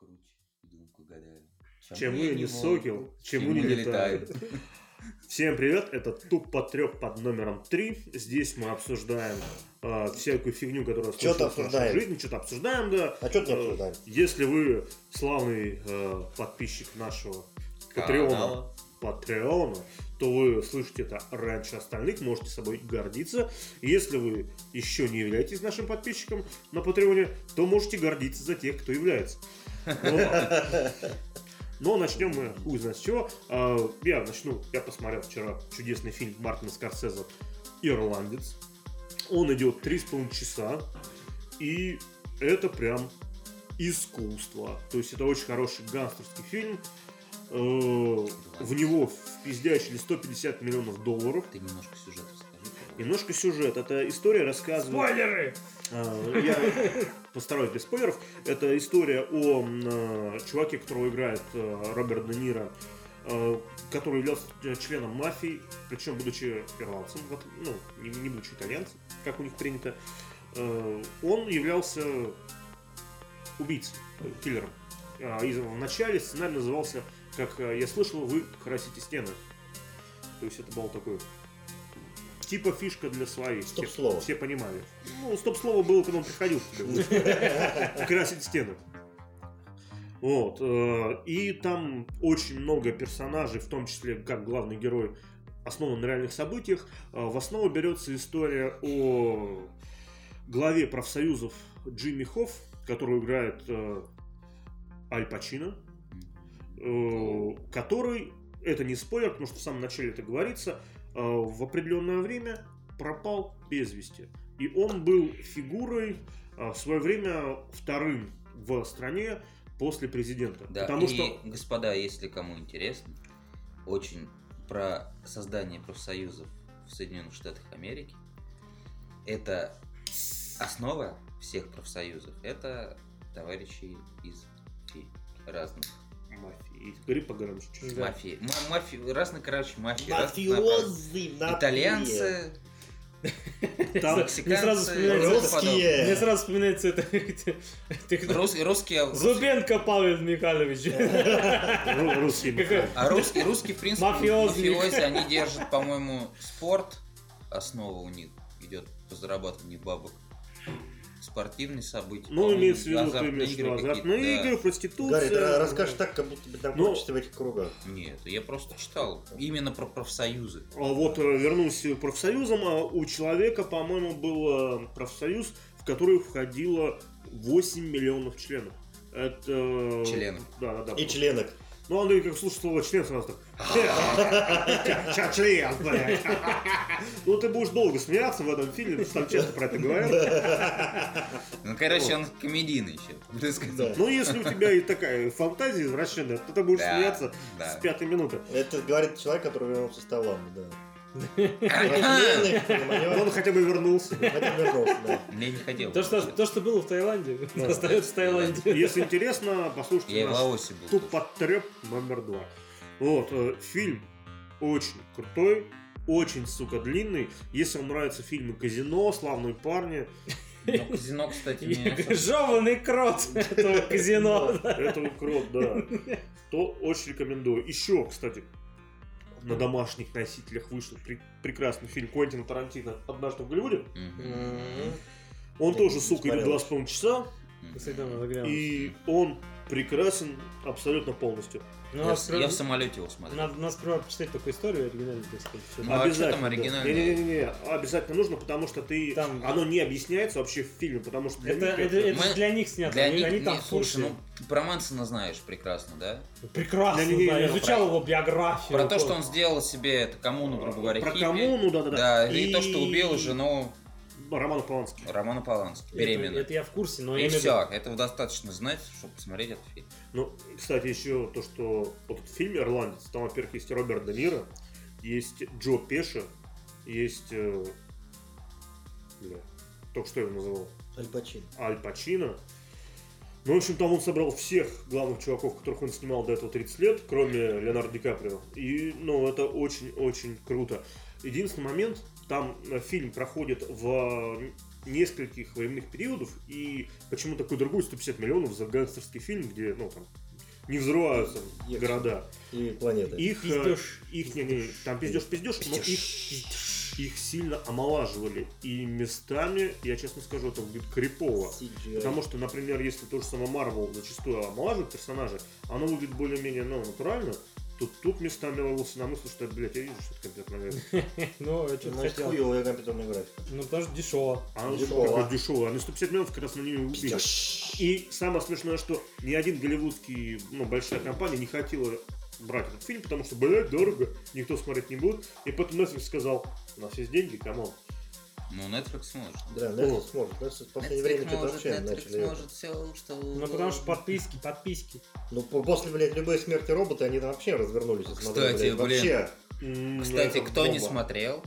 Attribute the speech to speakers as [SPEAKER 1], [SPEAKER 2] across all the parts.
[SPEAKER 1] круче. Думку гадаю.
[SPEAKER 2] Чему
[SPEAKER 1] я
[SPEAKER 2] не
[SPEAKER 1] волк?
[SPEAKER 2] сокел, чему не летает. Всем привет, это Туп Потреп под номером 3. Здесь мы обсуждаем э, всякую фигню, которая случилась в нашей
[SPEAKER 3] обсуждаем.
[SPEAKER 2] жизни. Что-то обсуждаем, да.
[SPEAKER 3] А что ты
[SPEAKER 2] Э,
[SPEAKER 3] обсуждаем?
[SPEAKER 2] Если вы славный э, подписчик нашего Патреона. Патреона, то вы слышите это раньше остальных, можете собой гордиться. Если вы еще не являетесь нашим подписчиком на Патреоне, то можете гордиться за тех, кто является. Но, но начнем мы хуй знает с чего. А, Я начну, я посмотрел вчера чудесный фильм Мартина Скорсезе «Ирландец». Он идет 3,5 часа, и это прям искусство. То есть это очень хороший гангстерский фильм. Э, В него впиздячили 150 миллионов долларов.
[SPEAKER 1] Ты немножко сюжет расскажи.
[SPEAKER 2] Немножко сюжет. Это история рассказывает...
[SPEAKER 4] Спойлеры!
[SPEAKER 2] А, Я постараюсь без спойлеров. Это история о э, чуваке, которого играет э, Роберт Де Ниро, э, который являлся э, членом мафии, причем будучи ирландцем, ну, не, не будучи итальянцем, как у них принято. Э, Он являлся убийцей, э, киллером. А, И в начале сценарий назывался, как э, я слышал, вы красите стены. То есть это был такой типа фишка для своих. Все-
[SPEAKER 3] Стоп-слово.
[SPEAKER 2] Все понимали. Ну, стоп-слово было, когда он приходил. Красить стены. Вот. э, И там очень много персонажей, в том числе как главный герой, основан на реальных событиях. Э, В основу берется история о главе профсоюзов Джимми Хофф, которую играет Аль Пачино, который, это не спойлер, потому что в самом начале это говорится, э, в определенное время пропал без вести. И он был фигурой э, в свое время вторым в стране после президента.
[SPEAKER 1] Да,
[SPEAKER 2] Потому
[SPEAKER 1] и,
[SPEAKER 2] что
[SPEAKER 1] господа, если кому интересно, очень про создание профсоюзов в Соединенных Штатах Америки, это основа всех профсоюзов. Это товарищи из разных
[SPEAKER 2] мафии. Говори погромче чуть-чуть.
[SPEAKER 4] Да.
[SPEAKER 1] мафии. Ма- мафии, разных, короче, мафии.
[SPEAKER 3] Мафиозы натуре.
[SPEAKER 1] Итальянцы,
[SPEAKER 2] Там
[SPEAKER 4] Мне сразу вспоминается
[SPEAKER 3] Русские.
[SPEAKER 4] Мне сразу вспоминается это... ты кто?
[SPEAKER 1] подобное. Рус- русские,
[SPEAKER 4] Зубенко Павел Михайлович.
[SPEAKER 2] ру- русские
[SPEAKER 4] Какой-
[SPEAKER 1] А русские, русские, в принципе, мафиози, они держат, по-моему, спорт. Основа у них идет по зарабатыванию бабок. Спортивные события.
[SPEAKER 2] Ну, имеется в виду,
[SPEAKER 1] азартные
[SPEAKER 2] имеешь
[SPEAKER 1] игры
[SPEAKER 2] азартные
[SPEAKER 1] какие-то,
[SPEAKER 2] игры, проституция.
[SPEAKER 3] Гарри, ты расскажешь так, как будто бы там
[SPEAKER 2] Ну,
[SPEAKER 3] в этих кругах.
[SPEAKER 1] да. Нет, я просто читал именно про профсоюзы.
[SPEAKER 2] А вот э, вернусь к профсоюзам, а у человека, по-моему, был э, профсоюз, в который входило 8 миллионов членов. Это...
[SPEAKER 1] Членов.
[SPEAKER 2] Да, да, да.
[SPEAKER 3] И членок.
[SPEAKER 2] Ну, Андрей, как слушает слово член, сразу так... «Ча- ча- член, блядь. Ну, ты будешь долго смеяться в этом фильме, потому что там часто про это говорят.
[SPEAKER 1] Ну, короче, он комедийный еще.
[SPEAKER 2] Ну, если у тебя и такая фантазия извращенная, то ты будешь смеяться с пятой минуты.
[SPEAKER 3] Это говорит человек, который вернулся с Таиланда, да.
[SPEAKER 2] Но
[SPEAKER 3] понимаешь?
[SPEAKER 2] он хотя бы вернулся.
[SPEAKER 1] Мне не хотел.
[SPEAKER 4] То, что, то, что было в Таиланде, остается в Таиланде.
[SPEAKER 2] Если интересно, послушайте
[SPEAKER 1] Я и в
[SPEAKER 2] наш
[SPEAKER 1] Лаосе был.
[SPEAKER 2] Тут подтреп номер два. Вот, э, фильм очень крутой, очень, сука, длинный. Если вам нравятся фильмы «Казино», «Славные парни»,
[SPEAKER 1] Ну, казино, кстати, мне...
[SPEAKER 4] Жеванный крот этого казино.
[SPEAKER 2] это крот, да, то очень рекомендую. Еще, кстати, на домашних носителях вышел пре- прекрасный фильм Квентина Тарантино «Однажды в Голливуде».
[SPEAKER 1] Мгм.
[SPEAKER 3] М.
[SPEAKER 2] Он тоже, сука, идет два с половиной часа, и он прекрасен абсолютно полностью.
[SPEAKER 4] Ну,
[SPEAKER 1] Я в- Я в самолете его смотрел.
[SPEAKER 4] Надо, надо сперва почитать такую историю оригинальную, так сказать. всё.
[SPEAKER 1] Ну, а что там оригинальное?
[SPEAKER 2] Не-не-не, обязательно нужно, потому что ты...
[SPEAKER 4] Там-
[SPEAKER 2] Оно не объясняется вообще в фильме, потому что... для
[SPEAKER 4] Это,
[SPEAKER 2] них
[SPEAKER 4] это, это
[SPEAKER 1] Мы-
[SPEAKER 4] же для них снято.
[SPEAKER 1] Для
[SPEAKER 4] они,
[SPEAKER 1] них,
[SPEAKER 4] они там
[SPEAKER 1] не, слушай, ну, про Мэнсона знаешь прекрасно, да?
[SPEAKER 4] Прекрасно,
[SPEAKER 2] Не-не-не,
[SPEAKER 4] да,
[SPEAKER 2] ну,
[SPEAKER 4] изучал
[SPEAKER 1] про-
[SPEAKER 4] его биографию.
[SPEAKER 1] Про то, что он сделал себе это коммуну, грубо говоря,
[SPEAKER 2] Про
[SPEAKER 1] хиппи.
[SPEAKER 2] коммуну, да-да-да.
[SPEAKER 1] Да, и... то, что убил жену
[SPEAKER 2] Романа Полански.
[SPEAKER 1] Романа Полански,
[SPEAKER 4] Это-
[SPEAKER 1] беременную.
[SPEAKER 4] Это, я в курсе, но
[SPEAKER 1] И все, этого достаточно знать, чтобы посмотреть этот фильм.
[SPEAKER 2] Ну, кстати, еще то, что вот этот фильм «Ирландец», там, во-первых, есть Роберт Де Ниро, есть Джо Пеша, есть... э, Бля, только что я его называл.
[SPEAKER 3] Аль Пачино.
[SPEAKER 2] Аль Пачино. Ну, в общем, там он собрал всех главных чуваков, которых он снимал до этого 30 лет, кроме Леонардо Ди Каприо. И, ну, это очень-очень круто. Единственный момент, там э, фильм проходит в нескольких временных периодов, и почему такой другой 150 миллионов за гангстерский фильм, где, ну, там, не взрываются
[SPEAKER 3] Есть.
[SPEAKER 2] города.
[SPEAKER 3] И планеты.
[SPEAKER 2] Их, э,
[SPEAKER 4] Пиздёж.
[SPEAKER 2] их не, не, там пиздеж, пиздеж, но их, их сильно омолаживали. И местами, я честно скажу, это будет крипово.
[SPEAKER 3] CGI.
[SPEAKER 2] Потому что, например, если то же самое Марвел зачастую омолаживает персонажей, оно выглядит более-менее ну, натурально, то тут местами ловился на мысль, что, блядь, я вижу, что это компьютерная графика.
[SPEAKER 4] Ну, а что
[SPEAKER 3] Значит, хуевая компьютерная графика.
[SPEAKER 4] Ну, потому что дешево.
[SPEAKER 2] Она
[SPEAKER 3] Дешево.
[SPEAKER 2] дешевая. Они 150 миллионов как раз на нее убили. И самое смешное, что ни один голливудский, ну, большая компания не хотела брать этот фильм, потому что, блядь, дорого, никто смотреть не будет. И потом Netflix сказал, у нас есть деньги, come on.
[SPEAKER 1] Ну, Netflix может.
[SPEAKER 3] Да, Netflix может. Netflix в последнее время что-то вообще начали...
[SPEAKER 1] все, что...
[SPEAKER 4] Ну, потому что подписки, подписки.
[SPEAKER 3] Ну, по- после, блядь, любой смерти робота, они там вообще развернулись. и смотрели,
[SPEAKER 1] Кстати,
[SPEAKER 3] блядь,
[SPEAKER 1] блин.
[SPEAKER 3] Вообще,
[SPEAKER 2] М,
[SPEAKER 1] Кстати,
[SPEAKER 2] это
[SPEAKER 1] кто не смотрел,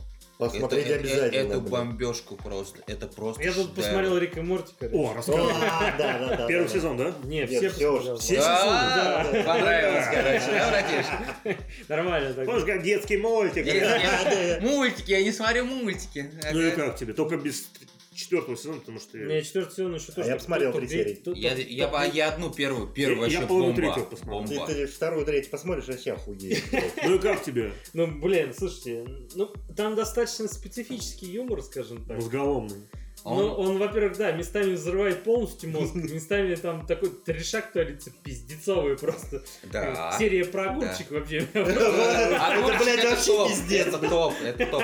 [SPEAKER 3] посмотрите
[SPEAKER 1] это- э-
[SPEAKER 3] обязательно.
[SPEAKER 1] эту
[SPEAKER 3] блин.
[SPEAKER 1] бомбежку просто, это просто
[SPEAKER 4] Я тут
[SPEAKER 1] шедевр.
[SPEAKER 4] посмотрел Рик и Морти, короче.
[SPEAKER 2] О, расскажи.
[SPEAKER 3] А, да, да, да.
[SPEAKER 2] Первый сезон, да?
[SPEAKER 4] Не,
[SPEAKER 3] Нет,
[SPEAKER 4] все.
[SPEAKER 2] Все
[SPEAKER 3] сезоны.
[SPEAKER 1] Понравилось, короче, да, братишка?
[SPEAKER 4] Нормально так.
[SPEAKER 2] Помнишь, как детский мультик?
[SPEAKER 1] Мультики, я не смотрю мультики.
[SPEAKER 2] Ну и как тебе? Только без четвертого сезона, потому что...
[SPEAKER 4] Не, четвертый сезон еще тоже.
[SPEAKER 3] я посмотрел три серии.
[SPEAKER 1] Я, я, я одну первую, первую
[SPEAKER 2] Я- я
[SPEAKER 1] вообще бомба.
[SPEAKER 2] третью посмотрел.
[SPEAKER 3] Ты, ты вторую, третью посмотришь, вообще охуеешь.
[SPEAKER 2] Ну и как тебе?
[SPEAKER 4] Ну, блин, слушайте, ну, там достаточно специфический юмор, скажем так.
[SPEAKER 2] Мозголомный.
[SPEAKER 1] Он-
[SPEAKER 4] Ну, он, во-первых, да, местами взрывает полностью мозг, местами там такой трешак творится пиздецовый просто.
[SPEAKER 1] Да.
[SPEAKER 4] Серия про огурчик вообще.
[SPEAKER 1] А
[SPEAKER 3] Это, блядь, вообще
[SPEAKER 1] топ,
[SPEAKER 3] пиздец.
[SPEAKER 1] Это топ, это топ.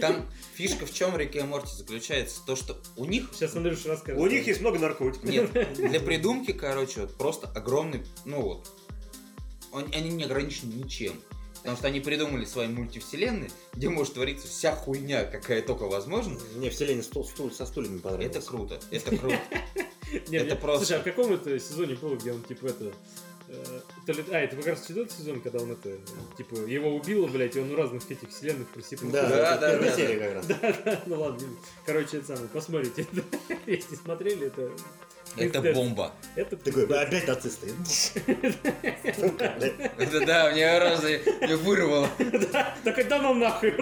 [SPEAKER 1] Там фишка в чем Рик и Морти заключается, то что у них
[SPEAKER 4] Сейчас Андрюша расскажет.
[SPEAKER 2] У них есть много наркотиков.
[SPEAKER 1] нет для придумки, короче, вот просто огромный, ну вот, он- они не ограничены ничем. Потому что они придумали свои мультивселенные, где может твориться вся хуйня, какая только возможна.
[SPEAKER 3] Мне вселенная стул, стул со стульями понравилось.
[SPEAKER 1] Это круто, это круто. Это просто-
[SPEAKER 4] Слушай, а в каком это сезоне было, где он, типа, это... э, А, это как раз четвертый сезон, когда он это, типа, его убило, блядь, и он в разных этих вселенных просипал.
[SPEAKER 3] Да,
[SPEAKER 1] Да, да, да,
[SPEAKER 3] серия
[SPEAKER 1] да.
[SPEAKER 3] как раз.
[SPEAKER 4] Ну ладно, короче, это самое, посмотрите. Если смотрели, это...
[SPEAKER 1] Это бомба.
[SPEAKER 4] Это
[SPEAKER 3] Такой, «Вы опять нацисты.
[SPEAKER 1] Это да, мне разы мне вырвало.
[SPEAKER 4] Так это нам нахуй.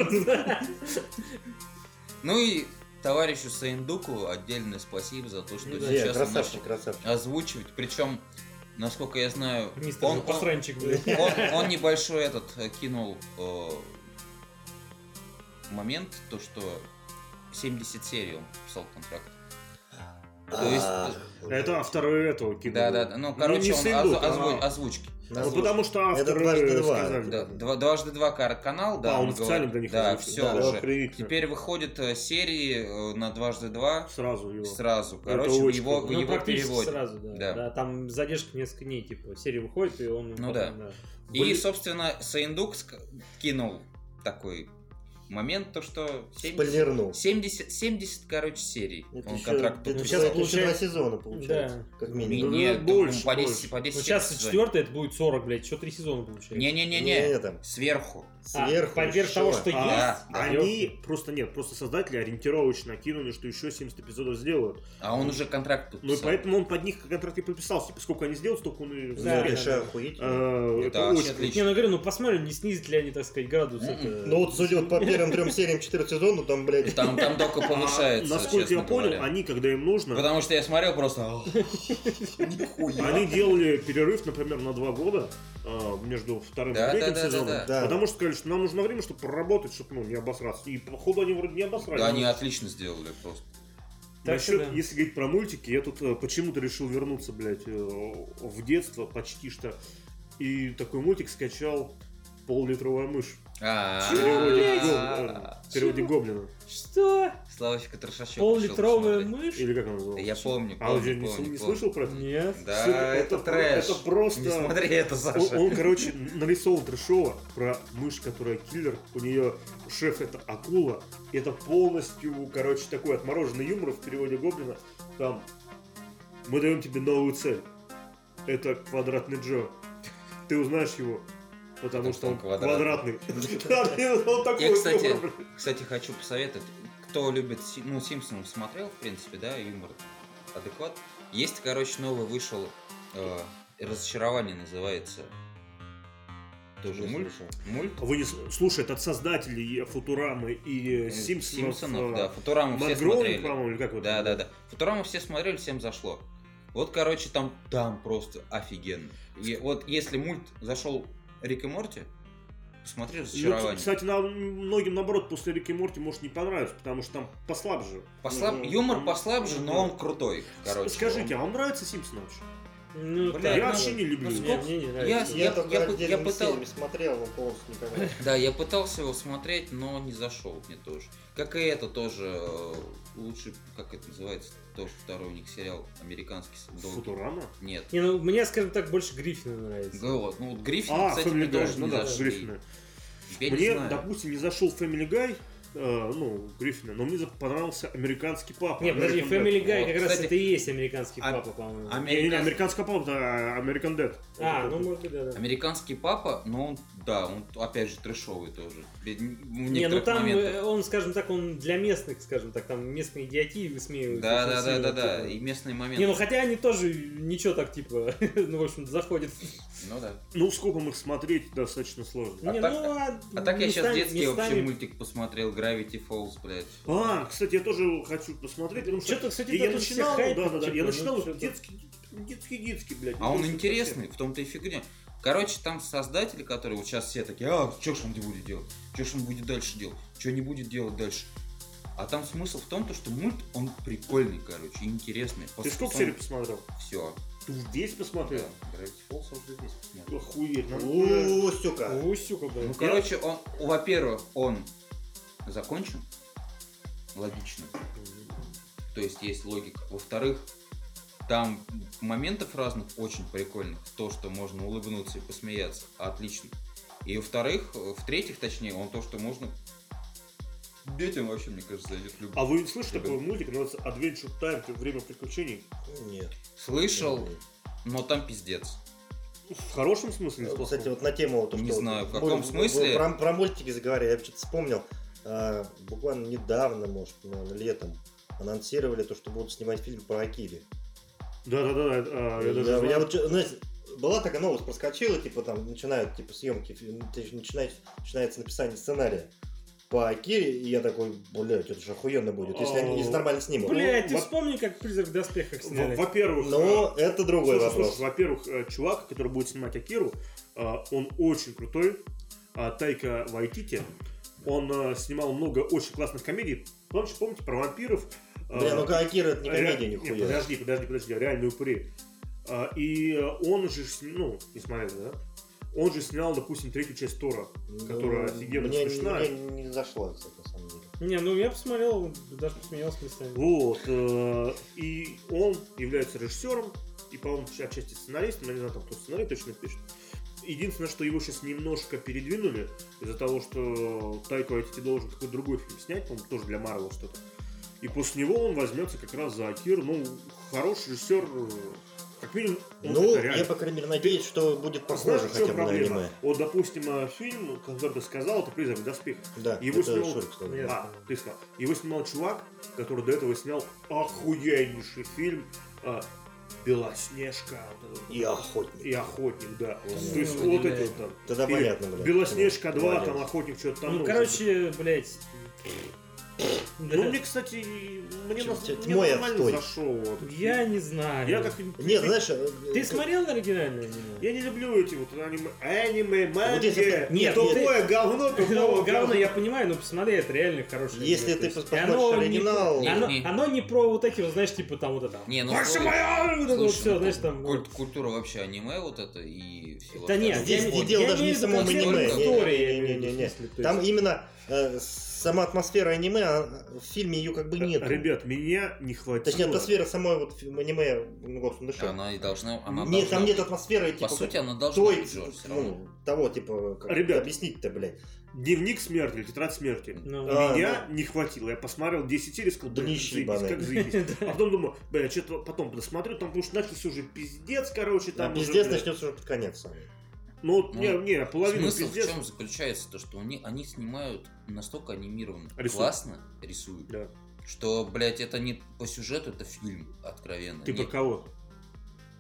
[SPEAKER 1] Ну и товарищу Саиндуку отдельное спасибо за то, что
[SPEAKER 4] Ну да.
[SPEAKER 1] Сейчас он
[SPEAKER 3] красавчик,
[SPEAKER 1] озвучивать. Причем, насколько я знаю,
[SPEAKER 4] Мистер
[SPEAKER 1] он, он, небольшой этот э, кинул э, момент, то что 70 серий он писал контракт. То есть,
[SPEAKER 3] А,
[SPEAKER 2] Это авторы этого кино.
[SPEAKER 1] да, да, да. Ну, короче, он озв- озву-
[SPEAKER 2] а-
[SPEAKER 1] озвучки.
[SPEAKER 3] на
[SPEAKER 2] Ну, потому что
[SPEAKER 3] Это
[SPEAKER 2] авторы
[SPEAKER 3] дважды два.
[SPEAKER 2] сказали.
[SPEAKER 1] Да, два- дважды два канал, да.
[SPEAKER 2] А, он
[SPEAKER 1] мы
[SPEAKER 2] официально для них
[SPEAKER 1] Да, все
[SPEAKER 3] Да,
[SPEAKER 1] уже. Теперь выходят э, серии э, на дважды два
[SPEAKER 2] Сразу его.
[SPEAKER 1] сразу.
[SPEAKER 2] Это
[SPEAKER 1] Короче,
[SPEAKER 2] очень
[SPEAKER 1] его.
[SPEAKER 4] Ну,
[SPEAKER 1] его переводят.
[SPEAKER 4] сразу, да.
[SPEAKER 1] Да.
[SPEAKER 4] Да, там задержка несколько дней, типа, серия выходит, и он...
[SPEAKER 1] Ну
[SPEAKER 4] потом,
[SPEAKER 1] да. И, собственно, Саиндук кинул такой момент, то что 70,
[SPEAKER 3] Спойлернул.
[SPEAKER 1] 70, 70, короче, серий.
[SPEAKER 3] Это
[SPEAKER 1] он
[SPEAKER 3] еще,
[SPEAKER 1] контракт
[SPEAKER 3] это,
[SPEAKER 4] Ну, сейчас
[SPEAKER 3] это еще два
[SPEAKER 4] получается-
[SPEAKER 3] сезона получается. Как
[SPEAKER 1] Не,
[SPEAKER 3] минимум.
[SPEAKER 2] Ну,
[SPEAKER 1] не,
[SPEAKER 2] да, больше,
[SPEAKER 1] по 10,
[SPEAKER 2] больше.
[SPEAKER 1] по 10
[SPEAKER 4] Ну, сейчас четвертый, это будет 40, блядь, еще три сезона получается.
[SPEAKER 1] Не-не-не-не,
[SPEAKER 3] Не, там,
[SPEAKER 1] сверху.
[SPEAKER 4] А,
[SPEAKER 3] сверху.
[SPEAKER 4] поверх того, что
[SPEAKER 1] А,
[SPEAKER 4] есть,
[SPEAKER 1] да.
[SPEAKER 2] Они просто нет, просто создатели ориентировочно кинули, что еще 70 эпизодов сделают.
[SPEAKER 1] А он уже контракт
[SPEAKER 2] Ну и
[SPEAKER 1] подписал.
[SPEAKER 2] поэтому он под них контракт и подписался. Типа сколько они сделают, столько он и
[SPEAKER 4] Да,
[SPEAKER 3] Да, решаю охуеть.
[SPEAKER 2] Э,
[SPEAKER 1] Это
[SPEAKER 2] Это очень
[SPEAKER 1] отлично.
[SPEAKER 4] Не, ну говорю, ну посмотрим, не снизит ли они, так сказать, градус. Это-
[SPEAKER 3] Ну вот судя вот по первым трем сериям четвертого сезона, там, блядь,
[SPEAKER 1] Там, там только
[SPEAKER 2] А,
[SPEAKER 1] повышается,
[SPEAKER 2] Насколько я понял,
[SPEAKER 1] говоря.
[SPEAKER 2] они, когда им нужно,
[SPEAKER 1] Потому что я смотрел просто... «Ах, Нихуя.
[SPEAKER 2] они делали перерыв, например, на два года а, между вторым
[SPEAKER 1] Да,
[SPEAKER 2] и третьим
[SPEAKER 1] да, да,
[SPEAKER 2] сезоном.
[SPEAKER 1] да,
[SPEAKER 3] да.
[SPEAKER 2] Потому что сказали, что нам нужно время, чтобы проработать, чтобы ну, не обосраться. И походу они вроде не обосрались.
[SPEAKER 1] Да, они отлично сделали просто.
[SPEAKER 4] Так что
[SPEAKER 2] Насчет,
[SPEAKER 4] да.
[SPEAKER 2] если говорить про мультики, я тут э, почему-то решил вернуться, блядь, э, в детство почти что. И такой мультик скачал «Пол-литровая мышь».
[SPEAKER 1] А,
[SPEAKER 2] В переводе,
[SPEAKER 1] а,
[SPEAKER 2] э, в переводе Гоблина.
[SPEAKER 4] Что?
[SPEAKER 1] Славочка Трошачок.
[SPEAKER 4] Пол-литровая мышь?
[SPEAKER 2] Или как она называлась?
[SPEAKER 1] Я помню,
[SPEAKER 2] А
[SPEAKER 1] помню,
[SPEAKER 2] не,
[SPEAKER 1] помню,
[SPEAKER 2] не
[SPEAKER 1] помню.
[SPEAKER 2] слышал про это?
[SPEAKER 4] Нет.
[SPEAKER 1] Да, это, трэш.
[SPEAKER 2] Это просто...
[SPEAKER 1] Не смотри это,
[SPEAKER 2] Он,
[SPEAKER 1] Саша.
[SPEAKER 2] он, короче, нарисован трэшово про мышь, которая киллер. У нее шеф это акула. И это полностью, короче, такой отмороженный юмор в переводе Гоблина. Там мы даем тебе новую цель. Это квадратный Джо. Ты узнаешь его, потому
[SPEAKER 1] Потому
[SPEAKER 2] что
[SPEAKER 1] что
[SPEAKER 2] он
[SPEAKER 1] квадратный.
[SPEAKER 2] квадратный.
[SPEAKER 1] Я, кстати, кстати, хочу посоветовать, кто любит, ну, Симпсонов смотрел, в принципе, да, юмор адекват. Есть, короче, новый вышел, э, разочарование называется. Тоже мульт. Мульт.
[SPEAKER 2] Вы не с- слушай, это от создателей Футурамы и э, Симпсонов.
[SPEAKER 1] Симпсонов,
[SPEAKER 2] э,
[SPEAKER 1] да. Футураму все смотрели.
[SPEAKER 2] по-моему, как его
[SPEAKER 1] Да, да, да. Футураму все смотрели, всем зашло. Вот, короче, там, там просто офигенно. И вот если мульт зашел Рик и Морти, посмотри
[SPEAKER 2] Ну,
[SPEAKER 1] разочарование.
[SPEAKER 2] кстати, на, многим, наоборот, после Рики и Морти может не понравиться, потому что там послабже.
[SPEAKER 1] Послаб...
[SPEAKER 2] Ну,
[SPEAKER 1] Юмор
[SPEAKER 2] ну,
[SPEAKER 1] послабже,
[SPEAKER 2] ну,
[SPEAKER 1] но он крутой. Короче,
[SPEAKER 2] Скажите, а вам нравится Симпсон вообще?
[SPEAKER 4] Ну,
[SPEAKER 1] Бля,
[SPEAKER 4] так,
[SPEAKER 2] я
[SPEAKER 4] ну,
[SPEAKER 2] вообще не люблю.
[SPEAKER 4] ну,
[SPEAKER 2] его.
[SPEAKER 4] сколько- мне не нравится.
[SPEAKER 1] Я-
[SPEAKER 3] Я
[SPEAKER 1] я пы-
[SPEAKER 3] отдельными
[SPEAKER 1] пытал-
[SPEAKER 3] сериями смотрел, но полностью никогда.
[SPEAKER 1] он- Да, я пытался его смотреть, но не зашел мне тоже. Как и это тоже лучший, как это называется, тоже сторонник сериал американский. долгий.
[SPEAKER 2] Футурама?
[SPEAKER 1] Нет.
[SPEAKER 4] Не, ну мне, скажем так, больше Гриффина нравится.
[SPEAKER 1] Ну вот, ну вот Гриффин,
[SPEAKER 2] А,
[SPEAKER 1] кстати,
[SPEAKER 2] Family
[SPEAKER 1] мне
[SPEAKER 2] Guy,
[SPEAKER 1] тоже
[SPEAKER 2] ну
[SPEAKER 1] не
[SPEAKER 2] да,
[SPEAKER 1] зашли.
[SPEAKER 2] Гриффина.
[SPEAKER 1] Я не
[SPEAKER 2] Мне,
[SPEAKER 1] знаю.
[SPEAKER 2] допустим, не зашел Family Guy, э, ну, Гриффина, но мне понравился американский папа.
[SPEAKER 4] Не, подожди. Family Guy
[SPEAKER 1] Вот,
[SPEAKER 4] как раз это и есть американский
[SPEAKER 1] а-
[SPEAKER 4] папа, по-моему.
[SPEAKER 2] Не, не, американский папа, это American Dad.
[SPEAKER 4] А,
[SPEAKER 2] Это-
[SPEAKER 4] ну может быть, да, да.
[SPEAKER 1] Американский папа, но он, да, он опять же трэшовый тоже.
[SPEAKER 4] Не, ну там
[SPEAKER 1] моментах.
[SPEAKER 4] э, он, скажем так, он для местных, скажем так, там местные идиотии высмеивают.
[SPEAKER 1] Да, да, да, да, да.
[SPEAKER 4] типа.
[SPEAKER 1] И местные моменты.
[SPEAKER 4] Не, ну хотя они тоже ничего так, типа, ну, в общем заходят.
[SPEAKER 1] Ну да.
[SPEAKER 2] Ну, скопом их смотреть достаточно сложно.
[SPEAKER 1] А так-
[SPEAKER 4] ну, а,
[SPEAKER 1] А так я сейчас детский вообще мультик посмотрел, Gravity Falls, блядь.
[SPEAKER 2] А, кстати, я тоже хочу посмотреть, потому что...
[SPEAKER 4] Что-то, кстати,
[SPEAKER 2] я начинал, да, да, да,
[SPEAKER 4] типа,
[SPEAKER 2] я
[SPEAKER 4] ну,
[SPEAKER 2] начинал
[SPEAKER 4] что-то-
[SPEAKER 2] детский, детский, детский, блядь.
[SPEAKER 1] А он интересный, в том-то и фигня. Короче, там создатели, которые вот сейчас все такие, а, что ж он будет делать? Что ж он будет дальше делать? Что не будет делать дальше? А там смысл в том, то, что мульт, он прикольный, короче, интересный.
[SPEAKER 2] Ты сколько серий посмотрел?
[SPEAKER 1] Все.
[SPEAKER 2] Ты весь посмотрел?
[SPEAKER 1] Gravity Falls уже весь посмотрел.
[SPEAKER 2] Охуеть.
[SPEAKER 3] У, сука.
[SPEAKER 4] Ой, сука, блин.
[SPEAKER 1] Ну, короче, он, во-первых, он закончен, логично. То есть есть логика. Во-вторых, там моментов разных очень прикольных. То, что можно улыбнуться и посмеяться. Отлично. И во-вторых, в-третьих, точнее, он то, что можно... Детям вообще, мне кажется, зайдет любой.
[SPEAKER 2] А вы слышали такой мультик, называется Adventure Time, время приключений?
[SPEAKER 3] Нет.
[SPEAKER 1] Слышал, но там пиздец.
[SPEAKER 2] В хорошем смысле? плохом?
[SPEAKER 3] Кстати, вот на тему... то,
[SPEAKER 1] Не
[SPEAKER 3] что
[SPEAKER 1] знаю, в каком смысле?
[SPEAKER 3] Про, про мультики заговорили, я что-то вспомнил. А, буквально недавно, может, наверное, летом, анонсировали то, что будут снимать фильм про Акири.
[SPEAKER 2] Да-да-да, а, я
[SPEAKER 3] Я,
[SPEAKER 2] даже
[SPEAKER 3] я
[SPEAKER 2] знаю.
[SPEAKER 3] вот, чё- знаете, была такая новость, проскочила, типа там начинают типа съемки, фи- то начинается, написание сценария по Акире, и я такой, блядь, это же охуенно будет, если они если нормально снимут.
[SPEAKER 4] Блять, ты
[SPEAKER 2] во-
[SPEAKER 4] вспомни, как призрак в доспехах сняли.
[SPEAKER 2] Во-первых,
[SPEAKER 3] Но
[SPEAKER 2] э,
[SPEAKER 3] это другой вопрос.
[SPEAKER 2] во-первых, э, чувак, который будет снимать Акиру, э, он очень крутой. А, Тайка Вайтити. Он э, снимал много очень классных комедий. Помните, помните про вампиров? Э,
[SPEAKER 3] Бля, ну-ка, Акира это не
[SPEAKER 2] Ре-
[SPEAKER 3] комедия,
[SPEAKER 2] Нет,
[SPEAKER 3] нихуя.
[SPEAKER 2] подожди, подожди, подожди, реальные упыри. А, И э, он же, ну, не смотрел, да? Он же снял, допустим, третью часть Тора. которая офигенно
[SPEAKER 3] Ну, мне,
[SPEAKER 2] смешная.
[SPEAKER 3] Мне не зашла, кстати, на самом деле.
[SPEAKER 4] Не, ну я посмотрел, даже посмеялся местами.
[SPEAKER 2] Вот. э, И он является режиссером, и, по-моему, отчасти сценаристом, я не знаю, там кто сценарий точно пишет. Единственное, что его сейчас немножко передвинули из-за того, что Тайко Вайтити должен какой-то другой фильм снять, по-моему, тоже для Марвел что-то. И после него он возьмется как раз за Акир. Ну, хороший режиссер, э, как минимум, он
[SPEAKER 3] Ну, я, по крайней мере, надеюсь, что будет похоже
[SPEAKER 2] Знаешь,
[SPEAKER 3] хотя бы на аниме.
[SPEAKER 2] Вот, допустим, э, фильм, который ты сказал, это «Призрак в доспехах».
[SPEAKER 3] Да,
[SPEAKER 2] Его
[SPEAKER 3] это
[SPEAKER 2] снимал-
[SPEAKER 3] Шурик сказал.
[SPEAKER 2] А, ты сказал. Его снимал чувак, который до этого снял охуеннейший фильм а, Белоснежка вот это вот.
[SPEAKER 3] И охотник.
[SPEAKER 2] и Охотник, да.
[SPEAKER 3] Понятно.
[SPEAKER 2] То есть
[SPEAKER 4] Ну,
[SPEAKER 2] вот
[SPEAKER 4] блядь.
[SPEAKER 2] эти вот там.
[SPEAKER 3] Тогда понятно, блядь.
[SPEAKER 2] Белоснежка 2,
[SPEAKER 3] Молодец.
[SPEAKER 2] там Охотник что-то там.
[SPEAKER 4] Ну, короче, блять.
[SPEAKER 2] Ну, мне, кстати, мне,
[SPEAKER 3] Чё, ть-
[SPEAKER 2] мне
[SPEAKER 3] тьмой
[SPEAKER 2] нормально
[SPEAKER 3] отстой.
[SPEAKER 2] зашел. вот.
[SPEAKER 4] Я не знаю.
[SPEAKER 2] Я как...
[SPEAKER 3] Нет, знаешь... э,
[SPEAKER 4] Ты
[SPEAKER 3] э,
[SPEAKER 4] смотрел на оригинальное аниме?
[SPEAKER 2] Я не люблю эти вот аниме, аниме
[SPEAKER 3] Вот если
[SPEAKER 2] манги.
[SPEAKER 3] ты-
[SPEAKER 4] Нет,
[SPEAKER 2] тупое говно,
[SPEAKER 4] Ну,
[SPEAKER 2] тупого
[SPEAKER 4] говно, я понимаю, но посмотри, это реально хорошее.
[SPEAKER 3] Если
[SPEAKER 4] аниме,
[SPEAKER 3] ты посмотришь оригинал-
[SPEAKER 1] Не,
[SPEAKER 4] Оно,
[SPEAKER 1] не.
[SPEAKER 4] оно не про вот эти, вот, знаешь, типа там вот это.
[SPEAKER 1] Не, ну
[SPEAKER 2] Ваша моя!
[SPEAKER 4] Вот это вот все,
[SPEAKER 1] ну,
[SPEAKER 4] знаешь, там. ну,
[SPEAKER 1] культ- культура вообще аниме вот это и всего
[SPEAKER 4] Да нет,
[SPEAKER 3] Здесь дело даже не
[SPEAKER 4] в
[SPEAKER 3] самом аниме. Там именно сама атмосфера аниме, а в фильме ее как бы нет.
[SPEAKER 2] Ребят, меня не хватило.
[SPEAKER 3] Точнее, атмосфера самой вот аниме ну, in the Shell.
[SPEAKER 1] Она и должна... Она
[SPEAKER 3] Нет,
[SPEAKER 1] должна
[SPEAKER 3] там нет атмосферы,
[SPEAKER 1] По
[SPEAKER 3] типа,
[SPEAKER 1] сути,
[SPEAKER 3] как
[SPEAKER 1] она должна
[SPEAKER 3] той,
[SPEAKER 1] быть всё равно.
[SPEAKER 3] ну, того, типа, как
[SPEAKER 2] Ребят.
[SPEAKER 3] объяснить-то, блядь.
[SPEAKER 2] Дневник смерти или тетрадь смерти.
[SPEAKER 4] Ну,
[SPEAKER 3] А,
[SPEAKER 2] Меня не хватило. Я посмотрел 10 серий, сказал,
[SPEAKER 3] Да
[SPEAKER 2] заебись, как заебись. А потом думаю, бля, что-то потом досмотрю, там, потому что начался уже пиздец, короче,
[SPEAKER 3] Там пиздец начнется уже под конец.
[SPEAKER 2] Ну,
[SPEAKER 1] Ну,
[SPEAKER 2] не, не, половину
[SPEAKER 1] Смысл
[SPEAKER 2] пиздец.
[SPEAKER 1] в чем заключается? То, что они, они снимают настолько анимированно,
[SPEAKER 2] Рисуют.
[SPEAKER 1] классно рисуют,
[SPEAKER 2] Да.
[SPEAKER 1] что, блядь, это не по сюжету, это фильм откровенно.
[SPEAKER 2] Ты про
[SPEAKER 1] Нет,
[SPEAKER 2] кого?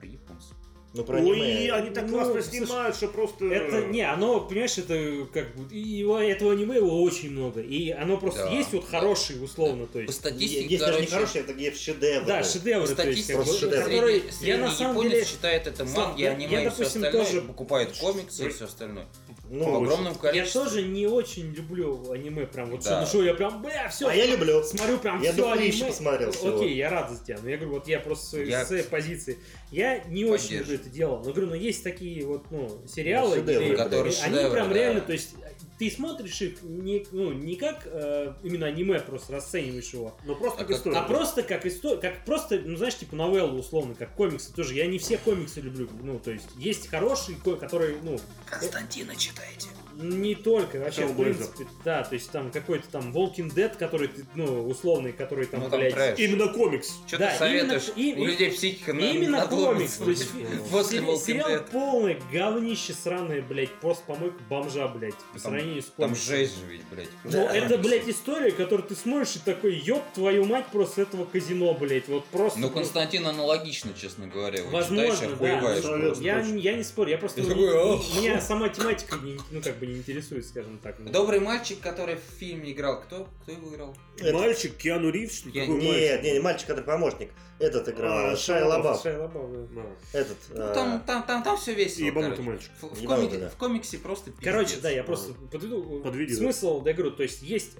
[SPEAKER 1] про японцев.
[SPEAKER 3] Ну, про
[SPEAKER 2] Ой,
[SPEAKER 3] аниме.
[SPEAKER 2] они так
[SPEAKER 4] Ну,
[SPEAKER 2] классно
[SPEAKER 4] слушай,
[SPEAKER 2] снимают, что просто...
[SPEAKER 4] Это, не, оно, понимаешь, это как бы, и его, этого аниме его очень много, и оно просто
[SPEAKER 1] Да.
[SPEAKER 4] есть вот хороший, условно, то
[SPEAKER 1] По
[SPEAKER 4] есть.
[SPEAKER 1] статистике,
[SPEAKER 3] Есть даже не
[SPEAKER 1] короче,
[SPEAKER 3] хорошие, это есть шедевры.
[SPEAKER 4] Да, шедевры,
[SPEAKER 1] по
[SPEAKER 4] то есть,
[SPEAKER 1] статистике,
[SPEAKER 3] просто шедевр.
[SPEAKER 4] которые,
[SPEAKER 1] средний-
[SPEAKER 4] я на самом
[SPEAKER 1] японец
[SPEAKER 4] деле,
[SPEAKER 1] считает это манги,
[SPEAKER 4] я-
[SPEAKER 1] аниме
[SPEAKER 4] я,
[SPEAKER 1] и все
[SPEAKER 4] допустим,
[SPEAKER 1] остальное,
[SPEAKER 4] тоже-
[SPEAKER 1] покупает комиксы и все остальное.
[SPEAKER 3] Ну,
[SPEAKER 1] в огромном
[SPEAKER 4] я
[SPEAKER 1] количестве.
[SPEAKER 4] тоже не очень люблю аниме, прям вот
[SPEAKER 1] Да.
[SPEAKER 4] что, ну что, я прям, бля, все,
[SPEAKER 3] А я люблю.
[SPEAKER 4] смотрю прям
[SPEAKER 3] Я
[SPEAKER 4] все аниме.
[SPEAKER 3] посмотрел всего.
[SPEAKER 4] Окей, я рад за тебя, но я говорю, вот я просто с своей,
[SPEAKER 1] Я-
[SPEAKER 4] с своей позиции, я не очень люблю это дело, но говорю, но есть такие вот, ну, сериалы,
[SPEAKER 3] Шедевры,
[SPEAKER 4] где-
[SPEAKER 1] которые
[SPEAKER 4] они
[SPEAKER 1] шедевры,
[SPEAKER 4] прям
[SPEAKER 1] да.
[SPEAKER 4] реально, то есть ты смотришь их не, ну, не как э, именно аниме просто расцениваешь его,
[SPEAKER 2] Ну, просто
[SPEAKER 1] А
[SPEAKER 2] как
[SPEAKER 1] как-
[SPEAKER 2] история.
[SPEAKER 4] а просто как история, как просто, ну знаешь, типа новеллу условно, как комиксы тоже. Я не все комиксы люблю, ну то есть есть хорошие, ко- которые, ну
[SPEAKER 1] Константина читайте.
[SPEAKER 4] Не только вообще в
[SPEAKER 2] Hellblazer.
[SPEAKER 4] принципе, да, то есть там какой-то там Walking Dead, который ты, ну условный, который там,
[SPEAKER 1] Ну там
[SPEAKER 4] блядь,
[SPEAKER 1] трэш.
[SPEAKER 2] Именно комикс.
[SPEAKER 1] Что
[SPEAKER 4] Да,
[SPEAKER 1] ты советуешь?
[SPEAKER 4] именно- и-
[SPEAKER 1] У людей психика на
[SPEAKER 4] именно
[SPEAKER 1] надломится
[SPEAKER 4] комикс, то есть
[SPEAKER 1] После Walking
[SPEAKER 4] сериал
[SPEAKER 1] Dead.
[SPEAKER 4] полное говнище сраное, блядь, пост помойка бомжа, блядь, по
[SPEAKER 1] Там-
[SPEAKER 4] сравнению с
[SPEAKER 1] Там
[SPEAKER 4] комиксом.
[SPEAKER 1] жесть же ведь, блядь.
[SPEAKER 4] Ну,
[SPEAKER 3] Да.
[SPEAKER 4] это, блядь, история, которую ты смотришь и такой, ёб твою мать, просто этого казино, блядь, вот просто...
[SPEAKER 1] Ну, Константин аналогично, честно говоря. Вот
[SPEAKER 4] Возможно,
[SPEAKER 1] читаешь,
[SPEAKER 4] да.
[SPEAKER 1] просто.
[SPEAKER 4] Я, я не спорю, я просто... Меня сама тематика, не- ну, как бы не интересует, скажем так. ну.
[SPEAKER 1] Добрый мальчик, который в фильме играл, кто? Кто его играл?
[SPEAKER 3] Это-
[SPEAKER 2] Мальчик, Киану Ривз?
[SPEAKER 1] Я-
[SPEAKER 2] Какой мальчик?
[SPEAKER 3] Нет, не, не, мальчик, который помощник. Этот играл,
[SPEAKER 2] А,
[SPEAKER 3] Шай
[SPEAKER 2] Шайа
[SPEAKER 3] Лабаф.
[SPEAKER 4] Шайа Лабаф, да.
[SPEAKER 2] Да.
[SPEAKER 3] Этот.
[SPEAKER 1] Ну,
[SPEAKER 3] а,
[SPEAKER 1] там, там, там, там все весело.
[SPEAKER 2] Ебанутый мальчик.
[SPEAKER 1] В, в
[SPEAKER 3] Ебанутый,
[SPEAKER 1] комике-
[SPEAKER 3] да.
[SPEAKER 1] в комиксе просто пиздец.
[SPEAKER 4] Короче, да, я просто подведу
[SPEAKER 2] Подведи, да.
[SPEAKER 4] смысл, да, я говорю, то есть есть,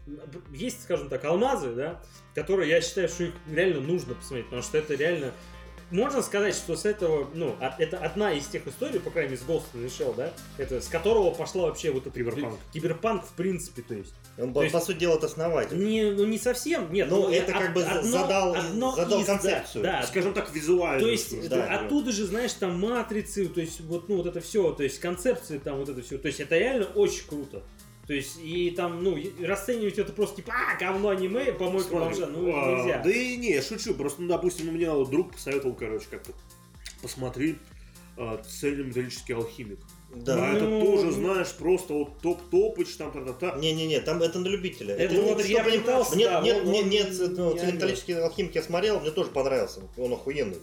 [SPEAKER 4] есть, скажем так, алмазы, да, которые я считаю, что их реально нужно посмотреть, потому что это реально можно сказать, что с этого, ну, от- это одна из тех историй, по крайней мере, с Ghost in the Shell, да, это с которого пошла вообще вот этот
[SPEAKER 2] Киберпанк.
[SPEAKER 4] киберпанк в принципе, то есть.
[SPEAKER 3] Он,
[SPEAKER 4] то
[SPEAKER 3] по,
[SPEAKER 4] есть-
[SPEAKER 3] по сути дела, это основатель.
[SPEAKER 4] Не, ну не совсем, нет.
[SPEAKER 3] Ну,
[SPEAKER 4] ну,
[SPEAKER 3] это как бы
[SPEAKER 4] одно-
[SPEAKER 3] задал-
[SPEAKER 4] одно
[SPEAKER 3] задал
[SPEAKER 4] из, да,
[SPEAKER 3] концепцию.
[SPEAKER 4] Да,
[SPEAKER 2] Скажем так, визуально.
[SPEAKER 4] то есть
[SPEAKER 3] да,
[SPEAKER 4] это
[SPEAKER 3] да.
[SPEAKER 4] оттуда же, знаешь, там матрицы, то есть вот, ну, вот это все, то есть концепции там вот это все, то есть это реально очень круто. То есть, и там, ну, расценивать это просто типа, а, говно аниме, по-моему,
[SPEAKER 2] Смотри,
[SPEAKER 4] бомжа, ну,
[SPEAKER 2] а,
[SPEAKER 4] нельзя.
[SPEAKER 2] Да и не, шучу. Просто, ну, допустим, у меня вот друг посоветовал, короче, как-то посмотри а, цельнометаллический алхимик.
[SPEAKER 3] Да.
[SPEAKER 2] А это
[SPEAKER 4] Ну,
[SPEAKER 2] тоже, знаешь, просто вот топ-топыч, там, та-та-та.
[SPEAKER 3] Не-не-не, там это на любителя.
[SPEAKER 4] Это
[SPEAKER 3] не-
[SPEAKER 4] вот я пытался,
[SPEAKER 3] Нет,
[SPEAKER 4] да,
[SPEAKER 3] нет,
[SPEAKER 4] он-
[SPEAKER 3] нет,
[SPEAKER 4] он
[SPEAKER 3] нет,
[SPEAKER 4] не
[SPEAKER 3] ну,
[SPEAKER 4] орёт.
[SPEAKER 3] цилиндрический алхимик я смотрел, мне тоже понравился. Он охуенный.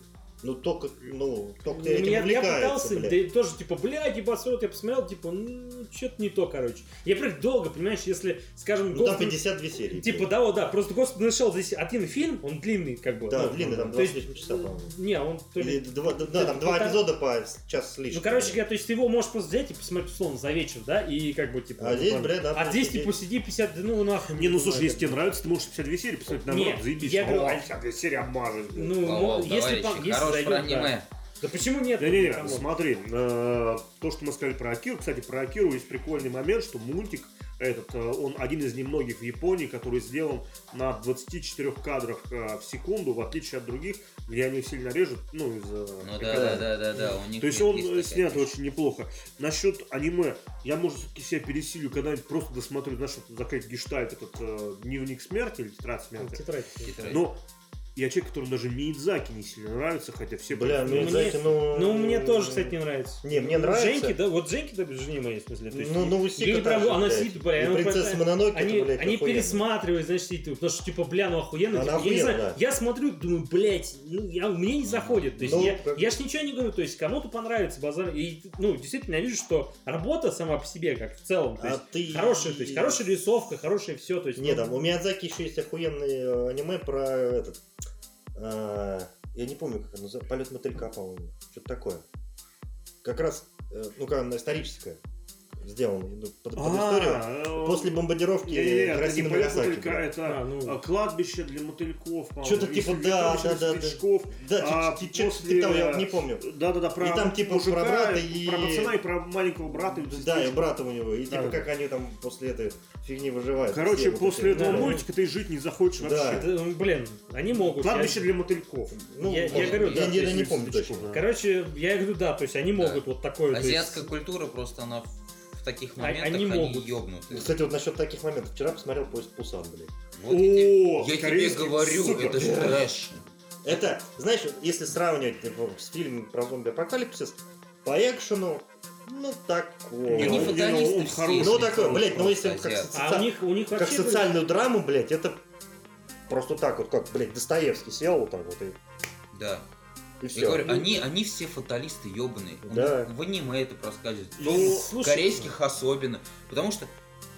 [SPEAKER 3] Ну только, ну, только ты этим
[SPEAKER 4] я, я пытался,
[SPEAKER 3] блядь.
[SPEAKER 4] да и тоже, типа, блядь, ебасрот, я посмотрел, типа, ну, что-то не то, короче. Я прям долго, понимаешь, если, скажем,
[SPEAKER 3] Ну там
[SPEAKER 4] Ghost in-
[SPEAKER 3] 52 серии.
[SPEAKER 4] Типа, да, вот, да, просто Ghost in Shell здесь один фильм, он длинный, как бы.
[SPEAKER 3] Да,
[SPEAKER 4] ну,
[SPEAKER 3] длинный, там
[SPEAKER 4] то есть,
[SPEAKER 3] 28 часов, по-моему.
[SPEAKER 4] Не, он то ли...
[SPEAKER 3] Или два, да, да, там два эпизода по час с лишним.
[SPEAKER 4] Ну, короче говоря, то есть ты его можешь просто взять и посмотреть, условно, за вечер, да, и как бы, типа...
[SPEAKER 3] А
[SPEAKER 4] ну,
[SPEAKER 3] здесь,
[SPEAKER 4] ладно.
[SPEAKER 3] бля, да,
[SPEAKER 4] А здесь, типа, сиди 50, ну, нахуй.
[SPEAKER 2] Не, ну слушай,
[SPEAKER 4] знаю,
[SPEAKER 2] если тебе нравится, ты можешь 52 серии посмотреть, наоборот, заебись.
[SPEAKER 4] я говорю,
[SPEAKER 2] О,
[SPEAKER 4] а-
[SPEAKER 2] 52 серии обмажешь, блядь.
[SPEAKER 4] Ну, по- если
[SPEAKER 1] хорош про аниме.
[SPEAKER 4] Да почему нет?
[SPEAKER 2] Не-не-не,
[SPEAKER 4] Come on.
[SPEAKER 2] смотри, э, то, что мы сказали про Акиру, кстати, про Акиру есть прикольный момент, что мультик этот, э, он один из немногих в Японии, который сделан на 24 кадрах э, в секунду, в отличие от других, где они сильно режут, ну, из-за
[SPEAKER 1] Ну да, да, да, да, да. У них
[SPEAKER 2] То есть
[SPEAKER 1] есть
[SPEAKER 2] он
[SPEAKER 1] такая
[SPEAKER 2] э, снят
[SPEAKER 1] фишка.
[SPEAKER 2] очень неплохо. Насчет аниме, я, может, все-таки себя пересилю, когда-нибудь просто досмотрю, знаешь, закрыть гештальт, этот э, дневник смерти или тетрадь смерти.
[SPEAKER 4] Тетрадь.
[SPEAKER 2] Но я человек, который даже Миядзаки не сильно нравится, хотя все...
[SPEAKER 3] Бля, ну,
[SPEAKER 4] мне-
[SPEAKER 3] ну...
[SPEAKER 4] Ну, мне тоже, кстати, не нравится.
[SPEAKER 3] Не, мне нравится.
[SPEAKER 4] Женьки, да, вот Женьки, да, жене моей, в смысле. То есть,
[SPEAKER 3] Ну, ну, Усика
[SPEAKER 4] ей прям,
[SPEAKER 3] та же,
[SPEAKER 4] она сидит, бля,
[SPEAKER 3] И
[SPEAKER 4] она
[SPEAKER 3] принцесса Мононоке,
[SPEAKER 4] они,
[SPEAKER 3] это, блядь,
[SPEAKER 4] они
[SPEAKER 3] охуенно.
[SPEAKER 4] пересматривают, значит, сидят, потому что, типа, бля, ну охуенно.
[SPEAKER 3] Она
[SPEAKER 4] типа, я не знаю,
[SPEAKER 3] охуенно, да.
[SPEAKER 4] я смотрю, думаю, блядь, ну, я, мне не заходит. То есть,
[SPEAKER 3] Ну,
[SPEAKER 4] я,
[SPEAKER 3] как-
[SPEAKER 4] я ж ничего не говорю, то есть, кому-то понравится базар. И, ну, действительно, я вижу, что работа сама по себе, как в целом, то
[SPEAKER 3] А
[SPEAKER 4] есть,
[SPEAKER 3] ты...
[SPEAKER 4] хорошая, то есть, хорошая рисовка, хорошее все, то есть...
[SPEAKER 3] Не,
[SPEAKER 4] ну,
[SPEAKER 3] там у Миядзаки еще есть охуенный э, аниме про этот... а, я не помню, как оно. Полет мотылька, по-моему. Что-то такое. Как раз, э, ну, как она историческая. Сделано. ну, Под, под историю.
[SPEAKER 2] А, э,
[SPEAKER 3] После бомбардировки
[SPEAKER 2] Не-не-не, это не
[SPEAKER 3] Хиросимы и
[SPEAKER 2] полет
[SPEAKER 3] Нагасаки,
[SPEAKER 2] это
[SPEAKER 4] А, ну.
[SPEAKER 2] э, кладбище для мотыльков.
[SPEAKER 3] Что-то типа, да, да, да, да. Да,
[SPEAKER 2] А после-
[SPEAKER 3] чуть того, я не помню.
[SPEAKER 2] Да-да-да, про
[SPEAKER 3] И там, типа,
[SPEAKER 2] мужика,
[SPEAKER 3] про брата и-
[SPEAKER 2] Про пацана и про маленького брата. и
[SPEAKER 3] Да, и брата у него. И
[SPEAKER 2] Да,
[SPEAKER 3] типа,
[SPEAKER 2] да.
[SPEAKER 3] как они там после этой фигни выживают.
[SPEAKER 2] Короче, после этого
[SPEAKER 4] да.
[SPEAKER 2] мультика ты жить не захочешь
[SPEAKER 3] Да.
[SPEAKER 2] вообще.
[SPEAKER 4] блин, они могут.
[SPEAKER 2] Кладбище
[SPEAKER 4] я-
[SPEAKER 2] для мотыльков.
[SPEAKER 3] Ну,
[SPEAKER 4] Я- говорю, да,
[SPEAKER 3] я не помню точно.
[SPEAKER 2] да.
[SPEAKER 4] Короче, я говорю, да, то есть они могут вот такое.
[SPEAKER 1] Азиатская культура просто она таких
[SPEAKER 4] А-
[SPEAKER 1] моментах
[SPEAKER 4] они
[SPEAKER 1] они,
[SPEAKER 4] могут.
[SPEAKER 1] ёбнутые.
[SPEAKER 3] Кстати, вот насчет таких моментов. Вчера посмотрел поезд Пусан, блядь.
[SPEAKER 1] Вот я тебе,
[SPEAKER 2] О,
[SPEAKER 1] я тебе
[SPEAKER 2] корейский,
[SPEAKER 1] говорю,
[SPEAKER 2] супер.
[SPEAKER 1] это же трэш.
[SPEAKER 3] Это, знаешь, если сравнивать типа, с фильмом про зомби-апокалипсис, по экшену, ну, такое.
[SPEAKER 1] Они
[SPEAKER 2] он-
[SPEAKER 1] фаталисты
[SPEAKER 2] он
[SPEAKER 1] все.
[SPEAKER 2] хороший.
[SPEAKER 3] Ну, такое, блядь, ну, если как,
[SPEAKER 1] азиаты.
[SPEAKER 3] соци-
[SPEAKER 4] А у них, у них
[SPEAKER 3] как социальную драму, блядь, это просто так вот, как, блядь, Достоевский сел вот так вот и...
[SPEAKER 1] Да.
[SPEAKER 3] И
[SPEAKER 1] Я
[SPEAKER 3] все.
[SPEAKER 1] говорю, они, они все фаталисты ебаные.
[SPEAKER 3] Да.
[SPEAKER 1] В аниме это проскальзывает.
[SPEAKER 2] Ну,
[SPEAKER 1] в корейских особенно. Потому что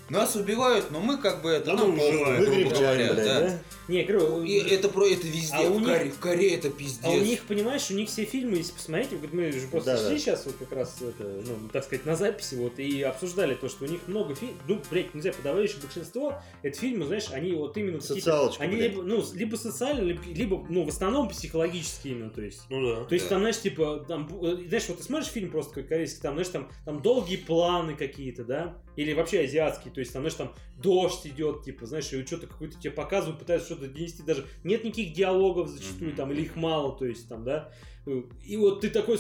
[SPEAKER 1] нас убивают, но мы как бы это,
[SPEAKER 2] мы
[SPEAKER 1] похуй,
[SPEAKER 2] выживаем.
[SPEAKER 1] грубо
[SPEAKER 3] Выгребаем,
[SPEAKER 1] говоря,
[SPEAKER 3] блядь,
[SPEAKER 1] да.
[SPEAKER 3] да?
[SPEAKER 4] Не, говорю,
[SPEAKER 1] И это про это везде.
[SPEAKER 4] А у
[SPEAKER 1] в,
[SPEAKER 4] них-
[SPEAKER 1] Коре- в Корее это пиздец.
[SPEAKER 4] А у них, понимаешь, у них все фильмы, если посмотреть, вот мы же просто
[SPEAKER 3] Да,
[SPEAKER 4] шли
[SPEAKER 3] да.
[SPEAKER 4] сейчас вот как раз, это, ну, так сказать, на записи вот и обсуждали то, что у них много фильмов, ну, блядь, нельзя, подавляющее большинство, это фильмы, знаешь, они вот именно
[SPEAKER 3] Социалочку,
[SPEAKER 4] они
[SPEAKER 3] блядь.
[SPEAKER 4] либо, ну, либо социальные, либо, ну, в основном психологические именно, то есть.
[SPEAKER 2] Ну да.
[SPEAKER 4] То есть
[SPEAKER 1] Да.
[SPEAKER 4] там, знаешь, типа, там, э, знаешь, вот ты смотришь фильм просто какой корейский, там, знаешь, там, там долгие планы какие-то, да, или вообще азиатские, то есть там, знаешь, там дождь идет, типа, знаешь, и что-то какое-то тебе показывают, пытаются что-то донести, даже нет никаких диалогов зачастую,
[SPEAKER 1] Мгм.
[SPEAKER 4] там, или их мало, то есть там, да, и вот ты такой,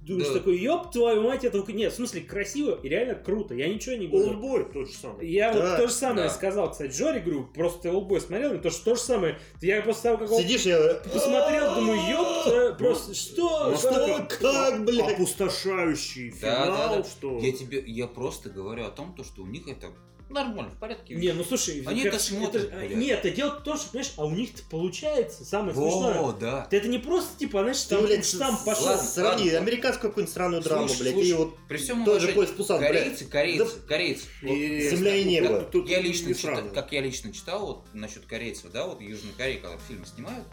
[SPEAKER 4] думаешь,
[SPEAKER 1] Да.
[SPEAKER 4] такой, ёб твою мать, это... Нет, в смысле, красиво и реально круто, я ничего не говорю.
[SPEAKER 2] Олдбой тот же самый.
[SPEAKER 4] Я
[SPEAKER 3] Да,
[SPEAKER 4] вот то же самое
[SPEAKER 1] да.
[SPEAKER 4] сказал, кстати, Жоре, говорю, просто ты Олдбой смотрел, и то, что то же самое, я после того, как
[SPEAKER 3] Сидишь, я...
[SPEAKER 4] посмотрел, думаю, ёпта, просто что?
[SPEAKER 3] Настолько-
[SPEAKER 4] Что?
[SPEAKER 3] как, блядь?
[SPEAKER 2] Опустошающий финал, что...
[SPEAKER 1] Я тебе, я просто говорю о том, то, что у них это нормально, в порядке.
[SPEAKER 4] Не, ну слушай,
[SPEAKER 1] Они
[SPEAKER 4] как-
[SPEAKER 1] это смотрят,
[SPEAKER 4] а,
[SPEAKER 1] блядь.
[SPEAKER 4] Нет, это дело в том, что, понимаешь, а у них-то получается, самое
[SPEAKER 1] Во,
[SPEAKER 4] смешное.
[SPEAKER 1] да.
[SPEAKER 4] Это не просто, типа, знаешь,
[SPEAKER 3] Ты,
[SPEAKER 4] там
[SPEAKER 3] блядь,
[SPEAKER 4] штамп
[SPEAKER 3] с-
[SPEAKER 4] пошел.
[SPEAKER 1] ладно.
[SPEAKER 3] Сравни американскую какую-нибудь странную драму,
[SPEAKER 1] Слушай,
[SPEAKER 3] блядь,
[SPEAKER 1] слушай,
[SPEAKER 3] и вот
[SPEAKER 1] При всем
[SPEAKER 3] тот же поезд Пусан, блядь.
[SPEAKER 1] корейцы, корейцы, корейцы. Вот
[SPEAKER 2] И-
[SPEAKER 3] Земля и небо.
[SPEAKER 2] Тут- тут
[SPEAKER 1] я лично читал, как я лично читал вот насчет корейцев, да, вот Южной Кореи, когда фильмы снимают,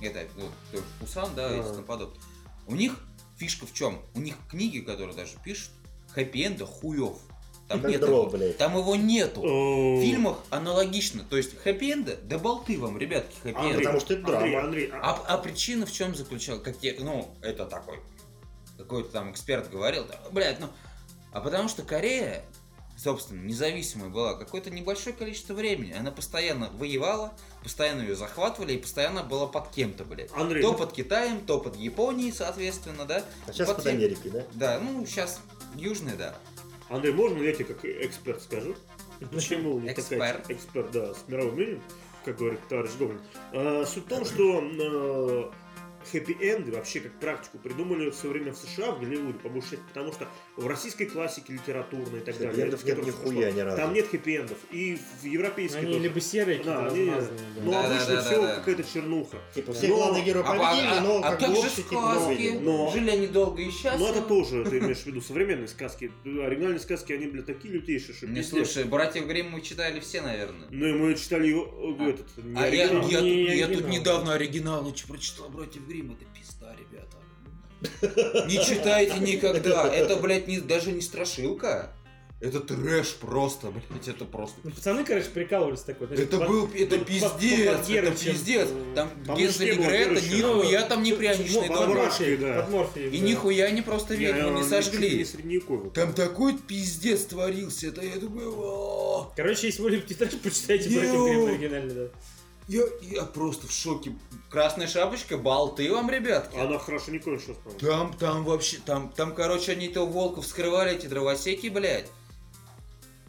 [SPEAKER 1] это вот тоже Пусан, да, и
[SPEAKER 2] Ага.
[SPEAKER 1] тому подобное. У них фишка в чем? У них книги, которые даже пишут, хэппи-энда хуев. Там нет
[SPEAKER 3] дрова,
[SPEAKER 1] его.
[SPEAKER 3] блядь.
[SPEAKER 1] Там его нету. В фильмах аналогично. То есть хэппи-энда, да болты вам, ребятки,
[SPEAKER 2] Андрей,
[SPEAKER 1] хэппи-энд.
[SPEAKER 3] Потому что это
[SPEAKER 2] Андрей,
[SPEAKER 3] драма.
[SPEAKER 2] Андрей, а-
[SPEAKER 1] А, а причина в чем заключалась? Как я, ну, это такой, какой-то там эксперт говорил, да, блядь, ну, а потому что Корея, собственно, независимая была какое-то небольшое количество времени. Она постоянно воевала, постоянно ее захватывали и постоянно была под кем-то, блядь.
[SPEAKER 2] Андрей,
[SPEAKER 1] То
[SPEAKER 2] ну,
[SPEAKER 1] под Китаем, то под Японией, соответственно, да.
[SPEAKER 3] А сейчас
[SPEAKER 1] Под
[SPEAKER 3] под Америкой, да?
[SPEAKER 1] Да, ну, сейчас южная, да.
[SPEAKER 2] Андрей, можно я тебе как эксперт скажу? Почему не такая
[SPEAKER 1] Эксперт.
[SPEAKER 2] да, с мировым именем, как говорит товарищ Гоблин. А, суть в том, что хэппи-энды вообще как практику придумали все время в США, в Голливуде, по большей части, потому что в российской классике литературной и так далее.
[SPEAKER 3] Хэппи-эндов нет
[SPEAKER 2] которых
[SPEAKER 3] нихуя ни разу.
[SPEAKER 2] Там нет хэппи-эндов. И в европейской
[SPEAKER 4] Они
[SPEAKER 2] тоже.
[SPEAKER 4] либо серые,
[SPEAKER 2] Да, они-
[SPEAKER 4] да.
[SPEAKER 2] Но
[SPEAKER 1] Да, да,
[SPEAKER 2] обычно
[SPEAKER 1] да,
[SPEAKER 2] все
[SPEAKER 1] да, да.
[SPEAKER 2] какая-то чернуха.
[SPEAKER 3] Типа все
[SPEAKER 2] Но-
[SPEAKER 3] главные герои
[SPEAKER 1] А, а-
[SPEAKER 3] победили, но
[SPEAKER 1] а
[SPEAKER 3] как
[SPEAKER 1] как
[SPEAKER 3] бы общий
[SPEAKER 1] сказки?
[SPEAKER 2] Но-
[SPEAKER 1] Жили они долго и счастливо.
[SPEAKER 2] Ну это тоже, ты имеешь в виду современные сказки. Оригинальные сказки, они, блядь, такие лютейшие, что
[SPEAKER 1] Не слушай, братьев Гримм мы читали все, наверное.
[SPEAKER 2] Ну и мы читали его, э,
[SPEAKER 1] А.
[SPEAKER 2] этот, не
[SPEAKER 1] А я, тут, недавно оригинал прочитал «Братьев Гримм». Это пизда, ребята. Не читайте никогда. Это, блядь, не, даже не страшилка. Это трэш просто, блядь, это просто.
[SPEAKER 4] Ну, пацаны, короче, прикалывались такой. знаешь,
[SPEAKER 1] Это
[SPEAKER 4] под-
[SPEAKER 1] был, это
[SPEAKER 4] под-
[SPEAKER 1] пиздец,
[SPEAKER 4] под
[SPEAKER 1] это
[SPEAKER 4] Герычем.
[SPEAKER 1] пиздец. Там
[SPEAKER 2] По
[SPEAKER 1] Гензель и
[SPEAKER 2] мужскому
[SPEAKER 1] Грета, нихуя там не пряничный
[SPEAKER 4] под
[SPEAKER 2] дом.
[SPEAKER 1] дом.
[SPEAKER 4] Морфией,
[SPEAKER 2] да.
[SPEAKER 4] под Морфией,
[SPEAKER 1] И
[SPEAKER 4] да.
[SPEAKER 1] нихуя не просто ведьму не сожгли. Там такой пиздец творился, это я думаю, «О,
[SPEAKER 4] Короче, если вы любите трэш, почитайте
[SPEAKER 1] Йоу.
[SPEAKER 4] «Братьев Гримм» оригинально, да.
[SPEAKER 1] Я, я просто в шоке. Красная шапочка, болты вам, ребятки.
[SPEAKER 2] Она хорошо не кончилась, по-моему.
[SPEAKER 1] Там, там вообще, там, там, короче, они то волков вскрывали, эти дровосеки, блядь.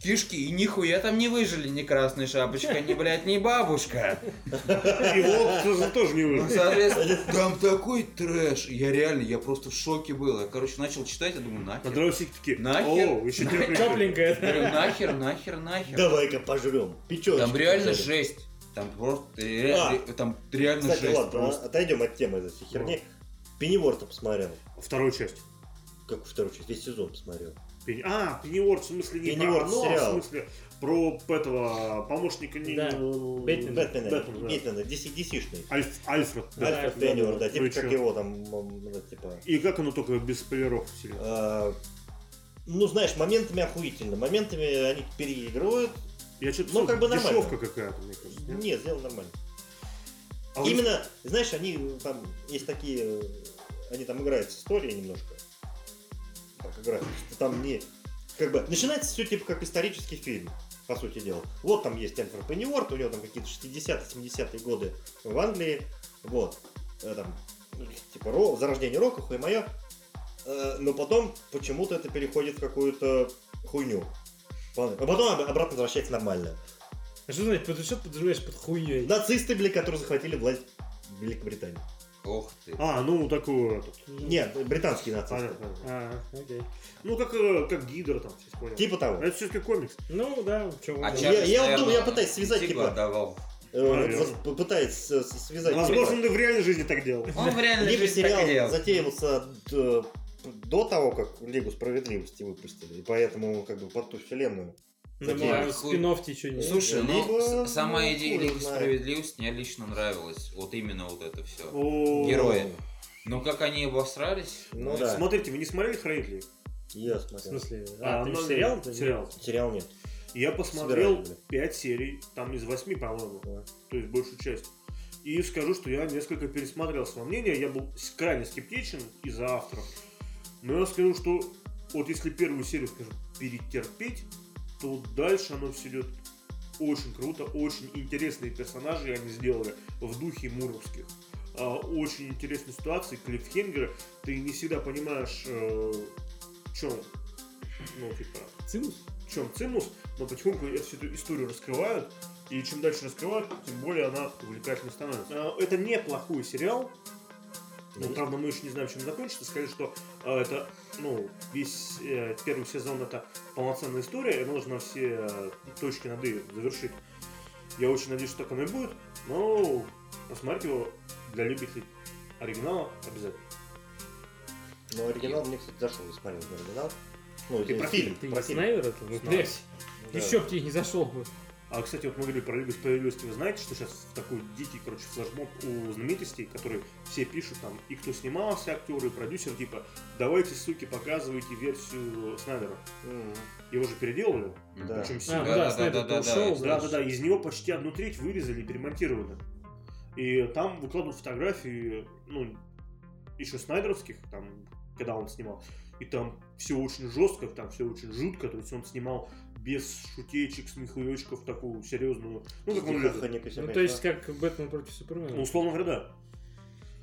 [SPEAKER 1] Кишки, и нихуя там не выжили ни красная шапочка, ни, блядь, ни бабушка.
[SPEAKER 2] И волк тоже- тоже не выжил.
[SPEAKER 1] соответственно, там такой трэш. Я реально, я просто в шоке был. Я, короче, начал читать, я думаю,
[SPEAKER 2] А
[SPEAKER 1] нахер.
[SPEAKER 2] дровосеки такие,
[SPEAKER 1] Нахер?
[SPEAKER 2] о, еще тепленько.
[SPEAKER 4] Тепленькая,
[SPEAKER 1] Я
[SPEAKER 4] да.
[SPEAKER 1] говорю, нахер, нахер, нахер.
[SPEAKER 3] Давай-ка пожрем. Печеночку.
[SPEAKER 1] Там реально жесть. Там просто, ре-
[SPEAKER 3] А.
[SPEAKER 1] ре- там реально
[SPEAKER 3] Кстати,
[SPEAKER 1] жесть
[SPEAKER 3] ладно,
[SPEAKER 1] просто.
[SPEAKER 3] а- отойдем от темы этой всей херни. Пенниворта посмотрел.
[SPEAKER 2] Вторую часть.
[SPEAKER 3] Как вторую часть, весь сезон посмотрел.
[SPEAKER 2] Пенни- А, Пенниворд, в смысле не
[SPEAKER 3] Пенниворд
[SPEAKER 2] про оно, а
[SPEAKER 3] сериал.
[SPEAKER 2] в смысле про этого помощника не...
[SPEAKER 4] Да. Бэтмена.
[SPEAKER 3] Бэтмена,
[SPEAKER 2] Бэтмен, да.
[SPEAKER 3] Бэтмена, DC, DC-шный.
[SPEAKER 2] Альф- Альфред. да.
[SPEAKER 3] Альфред
[SPEAKER 4] да,
[SPEAKER 3] Пенниворт,
[SPEAKER 2] да.
[SPEAKER 3] да, типа
[SPEAKER 2] Ну
[SPEAKER 3] как его там, ну, типа...
[SPEAKER 2] И как оно только без спойлеров вселилось?
[SPEAKER 3] а, Ну, знаешь, моментами охуительно, моментами они переигрывают.
[SPEAKER 2] Я что-то
[SPEAKER 3] Ну, как бы нормально.
[SPEAKER 2] дешевка какая-то, мне кажется. нет?
[SPEAKER 3] Нет, сделано нормально.
[SPEAKER 2] А вы-
[SPEAKER 3] Именно, знаешь, они там, есть такие, э, они там играют с историей немножко. Так играют, что там не, как бы, начинается все типа как исторический фильм, по сути дела. Вот там есть Энфер Пенниворт, у него там какие-то 60-70-е годы в Англии, вот, э, там, типа, ро, зарождение рока, хуй мое, но потом почему-то это переходит в какую-то хуйню. А потом об- обратно возвращается нормально.
[SPEAKER 4] А Что значит, под- что ты подразумеваешь под хуйней?
[SPEAKER 3] Нацисты, бля, которые захватили власть в Великобритании.
[SPEAKER 1] Ох ты.
[SPEAKER 2] А, ну такую этот.
[SPEAKER 3] Нет, британские нацисты.
[SPEAKER 2] Понятно.
[SPEAKER 4] А, окей.
[SPEAKER 2] Ну как, э, как Гидра там, все понял.
[SPEAKER 3] Типа того.
[SPEAKER 2] Это все-таки комикс.
[SPEAKER 4] Ну, да, чего
[SPEAKER 1] А
[SPEAKER 4] вы-
[SPEAKER 3] Я-
[SPEAKER 1] Чарльз,
[SPEAKER 3] я вот
[SPEAKER 1] наверное,
[SPEAKER 3] думаю, я пытаюсь связать,
[SPEAKER 1] типа
[SPEAKER 3] типа-
[SPEAKER 1] отдавал.
[SPEAKER 3] э,
[SPEAKER 2] Наверно.
[SPEAKER 3] вот попытается с- связать.
[SPEAKER 2] Возможно, он и в реальной жизни так делал.
[SPEAKER 1] Он в реальной
[SPEAKER 3] Либо
[SPEAKER 1] жизни так и
[SPEAKER 3] сериал
[SPEAKER 1] делал.
[SPEAKER 3] затеивался д- до того, как Лигу справедливости выпустили, и поэтому как бы под ту вселенную.
[SPEAKER 4] Ну, а не
[SPEAKER 1] Слушай,
[SPEAKER 3] Либо,
[SPEAKER 1] ну, с- сама
[SPEAKER 3] ну,
[SPEAKER 1] идея Лиги. Справедливости мне лично нравилась. Вот именно вот это все. Герои. Но как они обосрались?
[SPEAKER 3] Ну да,
[SPEAKER 2] Смотрите, вы не смотрели «Хранителей»?
[SPEAKER 3] я
[SPEAKER 4] В
[SPEAKER 3] смотрел.
[SPEAKER 4] смысле? А, ты
[SPEAKER 2] ну,
[SPEAKER 4] сериал?
[SPEAKER 2] Сериал.
[SPEAKER 3] Сериал нет.
[SPEAKER 2] Я посмотрел
[SPEAKER 3] Собирали,
[SPEAKER 2] 5 серий, там из 8, по-моему,
[SPEAKER 3] Да.
[SPEAKER 2] то есть большую часть. И скажу, что я несколько пересмотрел свое мнение, я был крайне скептичен из-за авторов. Но я скажу, что вот если первую серию, скажем, перетерпеть, то дальше оно все идет очень круто, очень интересные персонажи они сделали в духе муровских. А, очень интересные ситуации, клиффхенгеры. Ты не всегда понимаешь, э, в чем, ну, типа,
[SPEAKER 4] Цимус?
[SPEAKER 2] в чем цимус, но потихоньку всю эту историю раскрывают, и чем дальше раскрывают, тем более она увлекательной становится. А, Это неплохой сериал,
[SPEAKER 3] Есть.
[SPEAKER 2] правда, мы еще не знаем, чем закончится. Сказали, что а, это, ну, весь э, первый сезон это полноценная история, и должна все э, точки над «и» завершить. Я очень надеюсь, что так оно и будет, но посмотрите его для любителей оригинала обязательно.
[SPEAKER 3] Но оригинал мне, кстати, зашел, я смотрел оригинал. Ну,
[SPEAKER 2] Ты
[SPEAKER 3] э,
[SPEAKER 2] про
[SPEAKER 3] фильм,
[SPEAKER 4] Ты
[SPEAKER 3] про фильм.
[SPEAKER 4] снайвер это? Ну.
[SPEAKER 3] Да.
[SPEAKER 4] Еще б тебе не зашел бы.
[SPEAKER 2] А, кстати, вот мы говорили про Лигу Справедливости. Вы знаете, что сейчас такой дикий, короче, флешмоб у знаменитостей, которые все пишут там, и кто снимался, актеры, и продюсеры, типа, давайте, суки, показывайте версию Снайдера.
[SPEAKER 3] М,
[SPEAKER 2] Его же переделали,
[SPEAKER 3] Да.
[SPEAKER 2] причем
[SPEAKER 4] А,
[SPEAKER 2] сильно.
[SPEAKER 1] Да,
[SPEAKER 4] да, Снайдер
[SPEAKER 1] да, да,
[SPEAKER 4] ушел.
[SPEAKER 1] да.
[SPEAKER 2] Да, да, да, из него почти одну треть вырезали и перемонтировали. И там выкладывают фотографии, ну, еще снайдеровских, там, когда он снимал. И там все очень жестко, там все очень жутко, то есть он снимал без шутечек, смехуечков, такую серьезную, ну, как он любит.
[SPEAKER 4] Ну, то есть,
[SPEAKER 3] да.
[SPEAKER 4] как Бэтмен против Супермена.
[SPEAKER 2] Ну, условно говоря, да.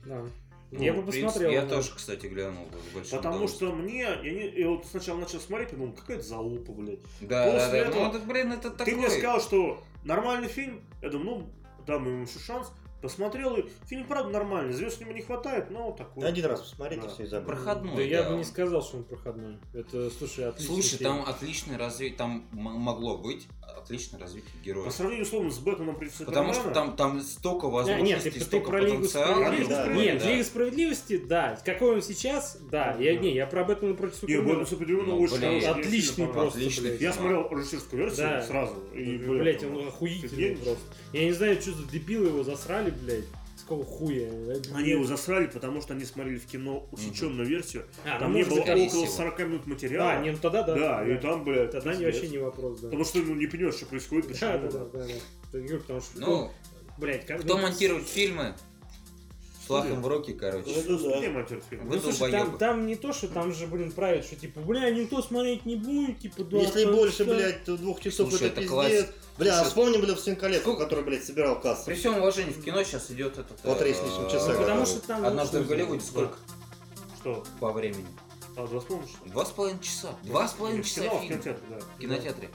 [SPEAKER 4] Да.
[SPEAKER 1] Ну,
[SPEAKER 4] Я бы
[SPEAKER 1] в принципе,
[SPEAKER 4] посмотрел.
[SPEAKER 1] Я
[SPEAKER 4] да.
[SPEAKER 1] тоже, кстати, глянул бы
[SPEAKER 2] Потому что мне, я, не, я вот сначала начал смотреть, подумал, какая-то залупа, блядь.
[SPEAKER 1] Да, да,
[SPEAKER 2] после
[SPEAKER 1] да.
[SPEAKER 2] этого
[SPEAKER 1] Ну, это, блин, это такой...
[SPEAKER 2] Ты мне сказал, что нормальный фильм, я думаю, ну, дам ему еще шанс. Посмотрел, фильм, правда, нормальный, звезд ему не хватает, но такой.
[SPEAKER 3] Один раз посмотрите,
[SPEAKER 2] Да.
[SPEAKER 3] все и забудете.
[SPEAKER 1] Проходной.
[SPEAKER 4] Да я
[SPEAKER 1] да.
[SPEAKER 4] бы не сказал, что он проходной. Это, слушай, отлично.
[SPEAKER 1] Слушай, там отличное развитие, там могло быть отличное развитие
[SPEAKER 2] По
[SPEAKER 1] героя.
[SPEAKER 2] сравнению, условно, с Бэтменом против
[SPEAKER 1] Потому что
[SPEAKER 2] Супермена,
[SPEAKER 1] там, там столько возможностей,
[SPEAKER 4] нет, ты, ты
[SPEAKER 1] столько
[SPEAKER 4] про Лигу
[SPEAKER 1] потенциала.
[SPEAKER 4] Справедливости.
[SPEAKER 3] Да,
[SPEAKER 4] нет,
[SPEAKER 1] да.
[SPEAKER 4] Лига Справедливости, да. Какой он сейчас, да. Я, не, я про Бэтмена против
[SPEAKER 2] Не,
[SPEAKER 4] Супермена.
[SPEAKER 2] Бэтмен Супермена
[SPEAKER 1] Ну,
[SPEAKER 2] очень
[SPEAKER 1] блин.
[SPEAKER 4] Отличный просто,
[SPEAKER 1] Отличный.
[SPEAKER 2] Я смотрел режиссерскую версию
[SPEAKER 4] Да.
[SPEAKER 2] сразу. И,
[SPEAKER 4] Блять, он охуительный просто. Я не знаю, что за дебилы его засрали, блядь. С какого хуя?
[SPEAKER 2] Они его засрали, потому что они смотрели в кино усеченную версию.
[SPEAKER 4] А,
[SPEAKER 2] Там
[SPEAKER 4] ну,
[SPEAKER 2] не
[SPEAKER 4] может,
[SPEAKER 2] было около
[SPEAKER 1] всего.
[SPEAKER 2] 40 минут материала.
[SPEAKER 4] А, не, ну тогда да.
[SPEAKER 2] да, и там, блядь,
[SPEAKER 4] Тогда не, вообще не вопрос, да.
[SPEAKER 2] Потому что ну, не понимаешь, что происходит, почему.
[SPEAKER 4] Да, да, да, да, Потому что,
[SPEAKER 1] Ну,
[SPEAKER 4] блядь, как...
[SPEAKER 1] кто монтирует фильмы? Шлахом в руки, короче.
[SPEAKER 3] Ну, да.
[SPEAKER 4] Ну, слушай, там, там не то, что там же, блин, правят, что типа, бля, никто смотреть не будет, типа, да.
[SPEAKER 3] Если больше,
[SPEAKER 4] что?
[SPEAKER 3] блядь, двух часов
[SPEAKER 1] Слушай,
[SPEAKER 3] это
[SPEAKER 1] это
[SPEAKER 3] пиздец.
[SPEAKER 1] классика.
[SPEAKER 3] Бля, а
[SPEAKER 1] Слушай,
[SPEAKER 3] вспомни, бля, колец,
[SPEAKER 1] сколько-
[SPEAKER 3] который, блядь, собирал кассу.
[SPEAKER 1] При всем уважении, в кино сейчас идет этот...
[SPEAKER 3] Вот три с
[SPEAKER 1] э,
[SPEAKER 3] лишним часа,
[SPEAKER 4] Ну, потому что там...
[SPEAKER 1] Однажды в Голливуде сколько
[SPEAKER 2] Что?
[SPEAKER 1] по времени?
[SPEAKER 2] А, два с половиной, ли?
[SPEAKER 1] Два с половиной часа. Два с половиной часа
[SPEAKER 2] в кинотеатре, да.
[SPEAKER 1] в кинотеатре.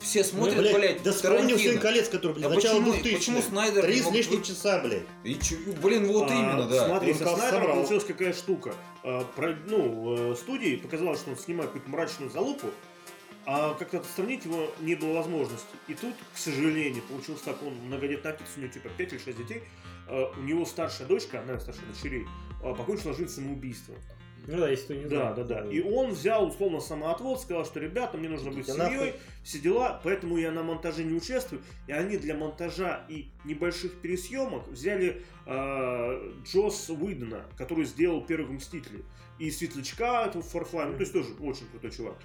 [SPEAKER 1] Все смотрят,
[SPEAKER 3] Ну, блядь,
[SPEAKER 1] блядь,
[SPEAKER 3] да вспомни
[SPEAKER 1] Тарантино.
[SPEAKER 3] Властелин колец, который, блядь,
[SPEAKER 1] А
[SPEAKER 3] начало
[SPEAKER 1] почему-
[SPEAKER 3] 2000
[SPEAKER 1] почему Снайдер
[SPEAKER 3] Три с лишним
[SPEAKER 1] вы-
[SPEAKER 3] часа, блядь.
[SPEAKER 1] И чё- блин, вот
[SPEAKER 2] А,
[SPEAKER 1] именно, да.
[SPEAKER 2] Смотри,
[SPEAKER 3] Он
[SPEAKER 2] со Снайдером получилась какая штука. А, про- ну, э, студии показалось, что он снимает какую-то мрачную залупу, а как-то отстранить его не было возможности. И тут, к сожалению, получилось так, он многодетный отец, у него типа 5 или 6 детей, а, у него старшая дочка, одна из старших дочерей, а, покончила жизнь самоубийством.
[SPEAKER 4] Ну да, если кто не
[SPEAKER 2] Да,
[SPEAKER 4] знает.
[SPEAKER 2] да, да. И он взял условно самоотвод, сказал, что ребята, мне нужно быть семьей,
[SPEAKER 3] нахуй.
[SPEAKER 2] все дела, поэтому я на монтаже не участвую. И они для монтажа и небольших пересъемок взяли э, Джос Уидона, который сделал первых Мстителей. И Светлячка, этого Фарфлай, ну то есть тоже очень крутой чувак.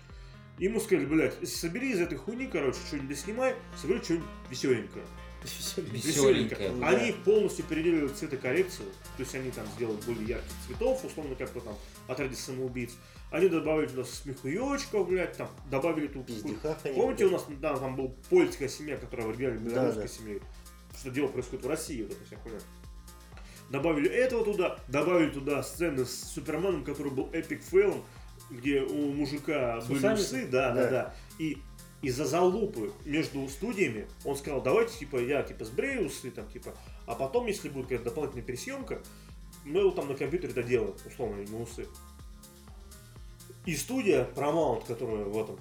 [SPEAKER 2] Ему сказали, блядь, собери из этой хуйни, короче, что-нибудь доснимай, собери что-нибудь веселенькое.
[SPEAKER 1] Веселенькое.
[SPEAKER 3] Да.
[SPEAKER 2] Они полностью переделали цветокоррекцию, то есть они там сделали более ярких цветов, условно как то там отряде самоубийц. Они добавили туда смехуёчков, блядь, там добавили тут... Помните, у нас да, там был польская семья, которая в оригинале была
[SPEAKER 3] Да,
[SPEAKER 2] русской
[SPEAKER 3] да.
[SPEAKER 2] семьей. Что дело происходит в России, вот эта вся хуйня. Добавили этого туда, добавили туда сцены с Суперменом, который был эпик фейлом, где у мужика
[SPEAKER 4] С
[SPEAKER 2] были усы, да, да,
[SPEAKER 3] Да.
[SPEAKER 2] да. И из-за залупы между студиями он сказал, давайте, типа, я, типа, сбрею усы, там, типа, а потом, если будет какая-то дополнительная пересъемка, мы вот там на компьютере это делаем, условно, ему усы. И студия Paramount, которая в этом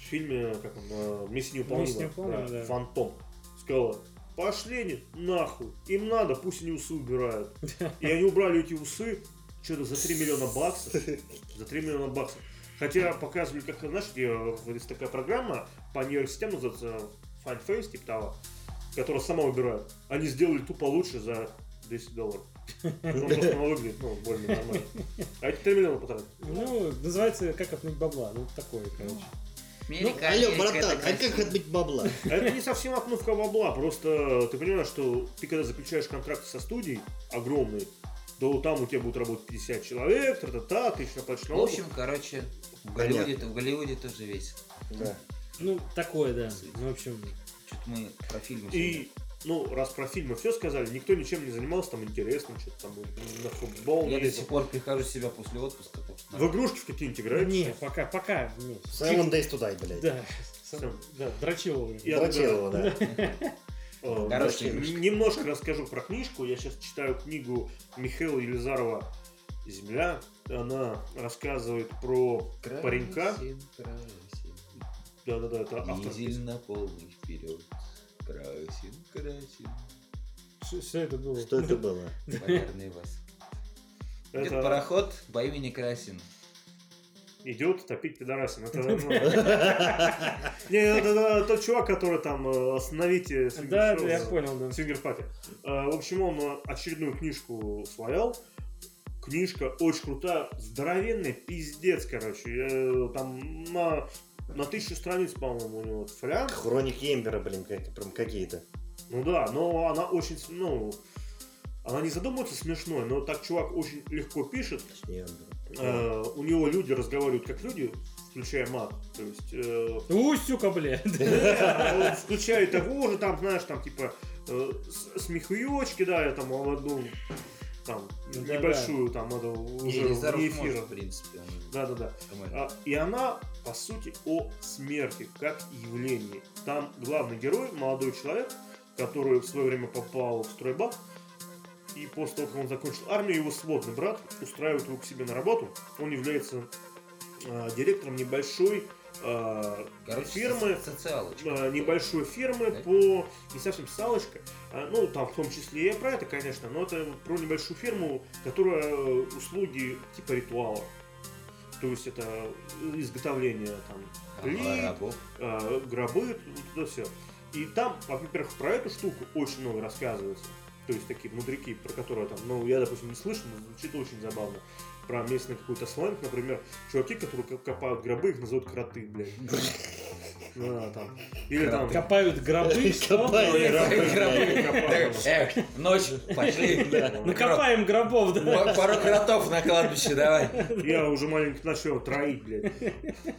[SPEAKER 2] фильме, как он, э, «Миссия
[SPEAKER 4] «Миссия
[SPEAKER 2] неуполнима»,
[SPEAKER 4] невыполнима», да.
[SPEAKER 2] Фантом, сказала, пошли они нахуй. Им надо, пусть они усы убирают. И они убрали эти усы, что-то за 3 миллиона баксов. За 3 миллиона баксов. Хотя показывали, как, знаешь, э, есть такая программа по нейросетям называется Find Face, типа того, которая сама убирает. Они сделали тупо лучше за 10 долларов. Он просто она выглядит, ну, более нормально. А эти 3 миллиона потратили.
[SPEAKER 4] Ну, называется как отмыть бабла. Ну, такое, короче.
[SPEAKER 3] Ну,
[SPEAKER 1] Америка,
[SPEAKER 3] алло,
[SPEAKER 1] Америка,
[SPEAKER 3] братан, а как отбить бабла?
[SPEAKER 2] А Это не совсем отмывка бабла, просто ты понимаешь, что ты когда заключаешь контракт со студией огромный, то там у тебя будет работать 50 человек, та-та-та, ты еще платишь
[SPEAKER 1] В общем, короче, в Голливуде, в Голливуде тоже весело.
[SPEAKER 3] Да.
[SPEAKER 4] Ну, такое, да. Ну, в общем,
[SPEAKER 1] Что-то мы про фильмы
[SPEAKER 2] И, ну, раз про фильмы все сказали, никто ничем не занимался там интересным, что-то там на футбол,
[SPEAKER 1] Я до сих пор прихожу в себя после отпуска.
[SPEAKER 2] В игрушки в какие-нибудь играете?
[SPEAKER 4] не, пока, пока, нет.
[SPEAKER 3] Seven Days to Die, блядь.
[SPEAKER 4] Да, да, дрочиловый.
[SPEAKER 2] Я-
[SPEAKER 3] Дрочилова, да.
[SPEAKER 2] Немножко расскажу про книжку. Я сейчас читаю книгу Михаила Елизарова «Земля». Она рассказывает про паренька.
[SPEAKER 1] Красен, красен.
[SPEAKER 2] Да-да-да, это автор.
[SPEAKER 1] Дизель на полный вперед. Красен, красен.
[SPEAKER 4] Ш- Что это было?
[SPEAKER 3] Что это было?
[SPEAKER 1] Полярный вас. Идет
[SPEAKER 2] Это
[SPEAKER 1] пароход по имени Красин.
[SPEAKER 2] идет топить пидорасин. Это, ну, Не, это да, тот чувак, который там э, остановите
[SPEAKER 4] Да, да, я понял, да.
[SPEAKER 2] свингер-пати. Э, В общем, он э, очередную книжку своял. Книжка очень крутая, здоровенная, пиздец, короче. Я, Там на, на тысячу страниц, по-моему, у него вот фолиант.
[SPEAKER 3] Хроники Эмбера, блин, как- прям какие-то.
[SPEAKER 2] Ну да, но она очень, ну, она не задумывается смешной, но так чувак очень легко пишет. Э, у него люди разговаривают как люди, включая мат. То есть э,
[SPEAKER 4] У, сука, блядь.
[SPEAKER 2] Да, включая того же, там, знаешь, там, типа, э, смехуёчки, да, я там одну, там,
[SPEAKER 4] Да-да.
[SPEAKER 2] небольшую, там, это уже вне
[SPEAKER 1] может,
[SPEAKER 2] эфира.
[SPEAKER 1] в принципе. он
[SPEAKER 2] Да-да-да.
[SPEAKER 1] нормально.
[SPEAKER 2] А, И она, по сути, о смерти, как явлении. Там главный герой, молодой человек, который в свое время попал в стройбат, и после того, как он закончил армию, его сводный брат устраивает его к себе на работу. Он является а, директором небольшой
[SPEAKER 1] Короче,
[SPEAKER 2] фирмы,
[SPEAKER 1] со- социалочка.
[SPEAKER 2] э, небольшой фирмы
[SPEAKER 1] Да.
[SPEAKER 2] по не совсем салочка, а, ну там в том числе и про это, конечно, но это про небольшую фирму, которая э, услуги типа ритуала. То есть это изготовление там плит,
[SPEAKER 1] Ага,
[SPEAKER 2] э, гробы, это все. И там, во-первых, про эту штуку очень много рассказывается. То есть такие внутрики, про которые там, ну, я, допустим, не слышал, но звучит очень забавно. Про местный какой-то сленг, например, чуваки, которые ко- копают гробы, их называют кроты, блядь. Да, там. Или там...
[SPEAKER 4] Копают гробы. что?
[SPEAKER 3] Копают гробы.
[SPEAKER 1] Гробы.
[SPEAKER 2] Копают.
[SPEAKER 1] Эх, ночь, пошли.
[SPEAKER 4] Ну, копаем гробов, да.
[SPEAKER 1] Пару кротов на кладбище давай.
[SPEAKER 2] Я уже маленько начал троить, блядь,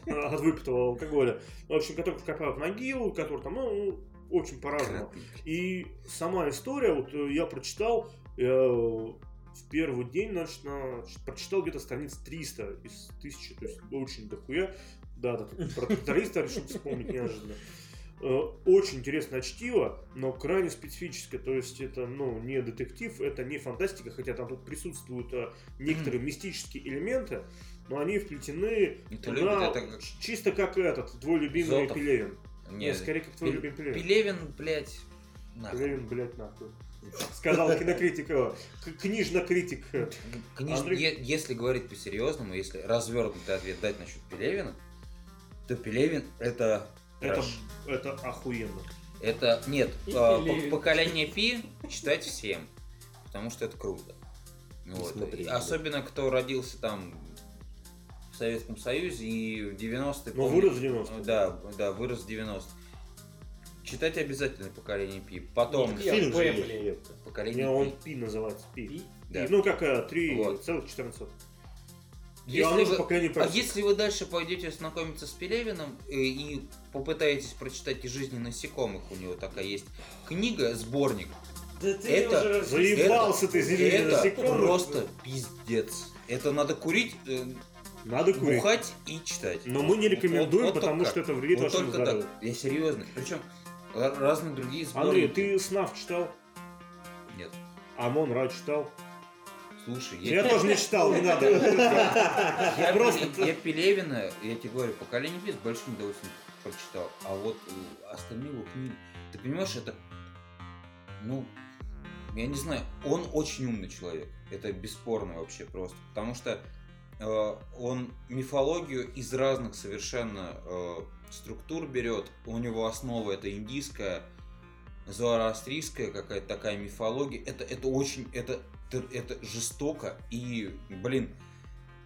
[SPEAKER 2] от выпитого алкоголя. В общем, которые копают могилу, которые там, ну, очень по-разному. И сама история, вот э, я прочитал, я в первый день, значит, на- прочитал где-то страниц 300 из 1000, то есть очень дохуя. Да, да, про тракториста решил вспомнить неожиданно. Э, Очень интересное чтиво, но крайне специфическое. То есть это, ну, не детектив, это не фантастика, хотя там тут присутствуют э, некоторые мистические элементы, но они вплетены
[SPEAKER 1] Это
[SPEAKER 2] туда
[SPEAKER 1] любит, это как-
[SPEAKER 2] чисто как этот, твой любимый
[SPEAKER 1] Зотов.
[SPEAKER 2] Пелевин.
[SPEAKER 1] Не,
[SPEAKER 2] Нет, скорее как твой
[SPEAKER 1] Пел-
[SPEAKER 2] любимый Пелевин.
[SPEAKER 1] Пелевин, блядь, нахуй.
[SPEAKER 2] Пелевин, блядь, нахуй. Сказал кинокритик, э, книжно-критик. э,
[SPEAKER 1] Конечно,
[SPEAKER 2] Андрей-
[SPEAKER 1] если говорить по-серьезному, если развернутый ответ дать насчет Пелевина, то Пелевин это...
[SPEAKER 2] Это, это охуенно.
[SPEAKER 1] Это... Нет, по- поколение Пи читать всем, потому что это круто. Ну вот.
[SPEAKER 3] Смотри.
[SPEAKER 1] Особенно, кто родился там в Советском Союзе и в 90-е...
[SPEAKER 2] Но
[SPEAKER 1] помню-
[SPEAKER 2] вырос в 90-е.
[SPEAKER 1] Да, да, вырос в 90 Читать обязательно поколение Пи. Потом
[SPEAKER 4] Нет,
[SPEAKER 3] Фильм же есть,
[SPEAKER 4] блин.
[SPEAKER 1] поколение
[SPEAKER 2] Не, он
[SPEAKER 1] Пи.
[SPEAKER 2] Пи называется, Пи.
[SPEAKER 4] И-
[SPEAKER 1] Да.
[SPEAKER 2] И, ну, как э, 3
[SPEAKER 1] Вот.
[SPEAKER 2] целых 14. И
[SPEAKER 1] Если вы-
[SPEAKER 2] поколение
[SPEAKER 1] А
[SPEAKER 2] Пи.
[SPEAKER 1] если вы дальше пойдете знакомиться с Пелевиным э, и попытаетесь прочитать и жизни насекомых, у него такая есть книга, сборник.
[SPEAKER 4] Да ты
[SPEAKER 1] Это-
[SPEAKER 4] уже-
[SPEAKER 2] Заебался
[SPEAKER 1] это,
[SPEAKER 2] ты, зеленый
[SPEAKER 1] Это
[SPEAKER 2] насекомых.
[SPEAKER 1] просто пиздец. Это надо курить, э,
[SPEAKER 2] Надо курить.
[SPEAKER 1] бухать и читать.
[SPEAKER 2] Но мы не рекомендуем,
[SPEAKER 1] Вот- вот
[SPEAKER 2] потому что это вредит
[SPEAKER 1] Вот
[SPEAKER 2] вашему здоровью.
[SPEAKER 1] так. Я серьезно. Причем разные другие сборники.
[SPEAKER 2] Андрей, ты СНАФ читал?
[SPEAKER 1] Нет.
[SPEAKER 2] Амон Ра читал?
[SPEAKER 1] Слушай,
[SPEAKER 2] Я
[SPEAKER 1] я,
[SPEAKER 2] тоже не читал, не надо.
[SPEAKER 1] я,
[SPEAKER 2] просто-
[SPEAKER 1] я Пелевина, я тебе говорю, поколение с большим удовольствием прочитал. А вот э, остальные его книги, ты понимаешь, это ну, я не знаю, он очень умный человек. Это бесспорно вообще просто. Потому что э, он мифологию из разных совершенно э, структур берет. У него основа это индийская, зороастрийская какая-то такая мифология. Это, это очень, это, это, это жестоко. И, блин,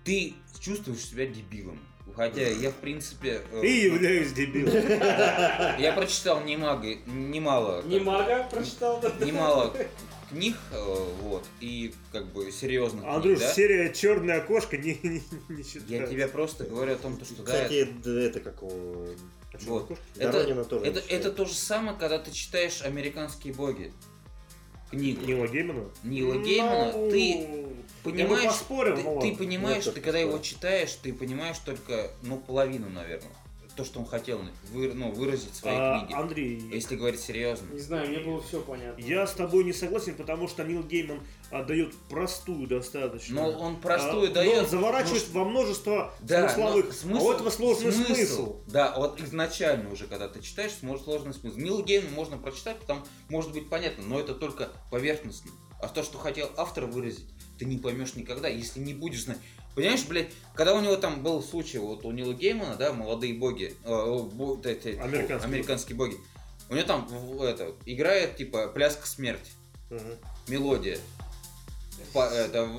[SPEAKER 1] ты чувствуешь себя дебилом. Хотя я, в принципе... э,
[SPEAKER 2] И являюсь дебилом.
[SPEAKER 1] Я прочитал немного, немало...
[SPEAKER 4] Не мага прочитал, да?
[SPEAKER 1] немало книг, э, вот, и как бы серьезных
[SPEAKER 2] Андрюш,
[SPEAKER 1] книг, да?
[SPEAKER 2] серия Черная кошка не, не, не считается.
[SPEAKER 1] Я тебе просто говорю о том, то, что
[SPEAKER 3] Кстати, да, это как у
[SPEAKER 1] Вот. Это-
[SPEAKER 3] тоже.
[SPEAKER 1] это, это то же самое, когда ты читаешь «Американские боги». Книгу.
[SPEAKER 2] Нила Геймана?
[SPEAKER 1] Нила Геймана,
[SPEAKER 2] Ну,
[SPEAKER 1] ты понимаешь,
[SPEAKER 2] поспорил,
[SPEAKER 1] ты,
[SPEAKER 2] но
[SPEAKER 1] ты понимаешь, ты когда его читаешь, ты понимаешь только, ну, половину, наверное. То, что он хотел вы- ну, выразить в своей
[SPEAKER 2] А,
[SPEAKER 1] книге.
[SPEAKER 2] Андрей,
[SPEAKER 1] Если говорить серьезно.
[SPEAKER 4] Не знаю, мне было все понятно.
[SPEAKER 2] я с тобой не согласен, потому что Нил Гейман а, дает простую достаточно.
[SPEAKER 1] Но он простую
[SPEAKER 2] а,
[SPEAKER 1] дает.
[SPEAKER 2] Но он заворачивает
[SPEAKER 1] ну,
[SPEAKER 2] во множество
[SPEAKER 1] Да,
[SPEAKER 2] смысловых.
[SPEAKER 1] но смысл,
[SPEAKER 2] а у этого сложный смысл.
[SPEAKER 1] смысл. Да, вот изначально уже, когда ты читаешь, может сложный смысл. Нил Гейман можно прочитать, там может быть понятно, но это только поверхностно. А то, что хотел автор выразить, ты не поймешь никогда, если не будешь знать. Понимаешь, блядь, когда у него там был случай, вот у Нила Геймана, да, молодые боги, э, э, бо- эти,
[SPEAKER 2] Американские.
[SPEAKER 1] американские боги, у него там это, играет типа пляска смерти,
[SPEAKER 2] Мгм.
[SPEAKER 1] мелодия. По- это,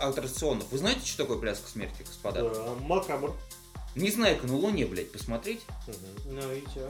[SPEAKER 1] аттракционов. Вы знаете, что такое пляска смерти, господа?
[SPEAKER 2] Да, Макабр.
[SPEAKER 1] Не знаю, на Луне, блядь, посмотреть.
[SPEAKER 2] Мгм.
[SPEAKER 4] Ну и чё?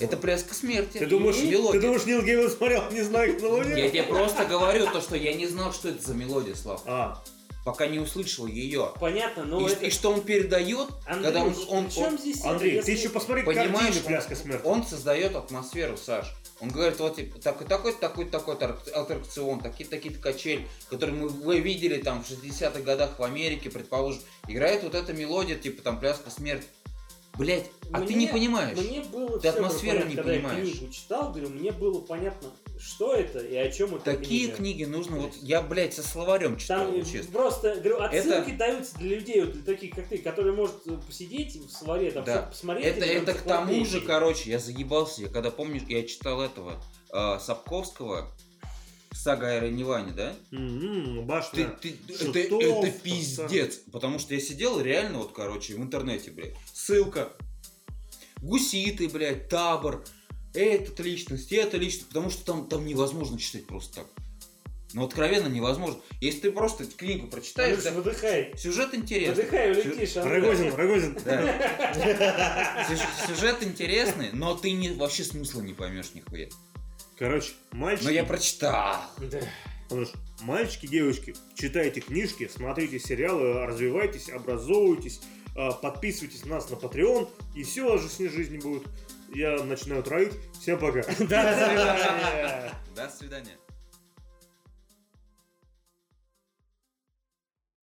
[SPEAKER 1] Это пляска смерти.
[SPEAKER 2] Ты думаешь,
[SPEAKER 1] И
[SPEAKER 2] ты
[SPEAKER 1] мелодия.
[SPEAKER 2] думаешь, Нил Гейман смотрел «Не знаю, на Луне»?
[SPEAKER 1] Я тебе просто говорю то, что я не знал, что это за мелодия, Слав.
[SPEAKER 2] А,
[SPEAKER 1] Пока не услышал ее.
[SPEAKER 4] Понятно, но
[SPEAKER 1] и,
[SPEAKER 4] это...
[SPEAKER 1] и что он передает, когда он, он, он,
[SPEAKER 4] здесь
[SPEAKER 2] Андрей,
[SPEAKER 4] это,
[SPEAKER 2] ты
[SPEAKER 4] если-
[SPEAKER 2] еще посмотри
[SPEAKER 1] понимаешь, он,
[SPEAKER 2] «Пляска смерти».
[SPEAKER 1] он создает атмосферу, Саш. Он говорит, вот типа, такой, такой, такой, такой аттракцион, такие, такие качели, которые мы вы видели там в 60-х годах в Америке, предположим. Играет вот эта мелодия, типа там пляска смерти. Блять, а ты
[SPEAKER 4] Мне-
[SPEAKER 1] не понимаешь.
[SPEAKER 4] Мне было
[SPEAKER 1] Ты атмосферу
[SPEAKER 4] понятно,
[SPEAKER 1] не
[SPEAKER 4] когда
[SPEAKER 1] понимаешь.
[SPEAKER 4] я книгу читал, говорю, мне было понятно, что это и о чем это
[SPEAKER 1] Такие
[SPEAKER 4] книга.
[SPEAKER 1] книги нужно, вот я, блядь, со словарем читал,
[SPEAKER 4] Там
[SPEAKER 1] честно.
[SPEAKER 4] просто, говорю, отсылки
[SPEAKER 1] Это-
[SPEAKER 4] даются для людей, вот для таких, как ты, которые может э, посидеть в словаре, там,
[SPEAKER 1] Да.
[SPEAKER 4] посмотреть.
[SPEAKER 1] Это, это к тому же, короче, я заебался, я когда помнишь, я читал этого э, Сапковского, сага о Раниване, да? Ты,
[SPEAKER 2] Башня.
[SPEAKER 1] ты- это,
[SPEAKER 2] то,
[SPEAKER 1] это
[SPEAKER 2] что
[SPEAKER 1] пиздец, потому что я сидел реально вот, короче, в интернете, блядь, ссылка, гуситы, блядь, табор, этот личность, это личность, потому что там, там невозможно читать просто так. Ну, откровенно невозможно. Если ты просто книгу прочитаешь, да,
[SPEAKER 4] выдыхай.
[SPEAKER 1] сюжет интересный.
[SPEAKER 4] Выдыхай, улетишь. Андрюш.
[SPEAKER 2] Рогозин, Рогозин.
[SPEAKER 1] Да. Сюжет интересный, но ты не, вообще смысла не поймешь нихуя.
[SPEAKER 2] Короче, мальчики...
[SPEAKER 1] Но я прочитал.
[SPEAKER 4] Да.
[SPEAKER 2] Потому что мальчики, девочки, читайте книжки, смотрите сериалы, развивайтесь, образовывайтесь, а, подписывайтесь на нас на Patreon, и все у вас же с ней жизни будет. Я начинаю троить. Всем пока.
[SPEAKER 4] До свидания.
[SPEAKER 1] До свидания.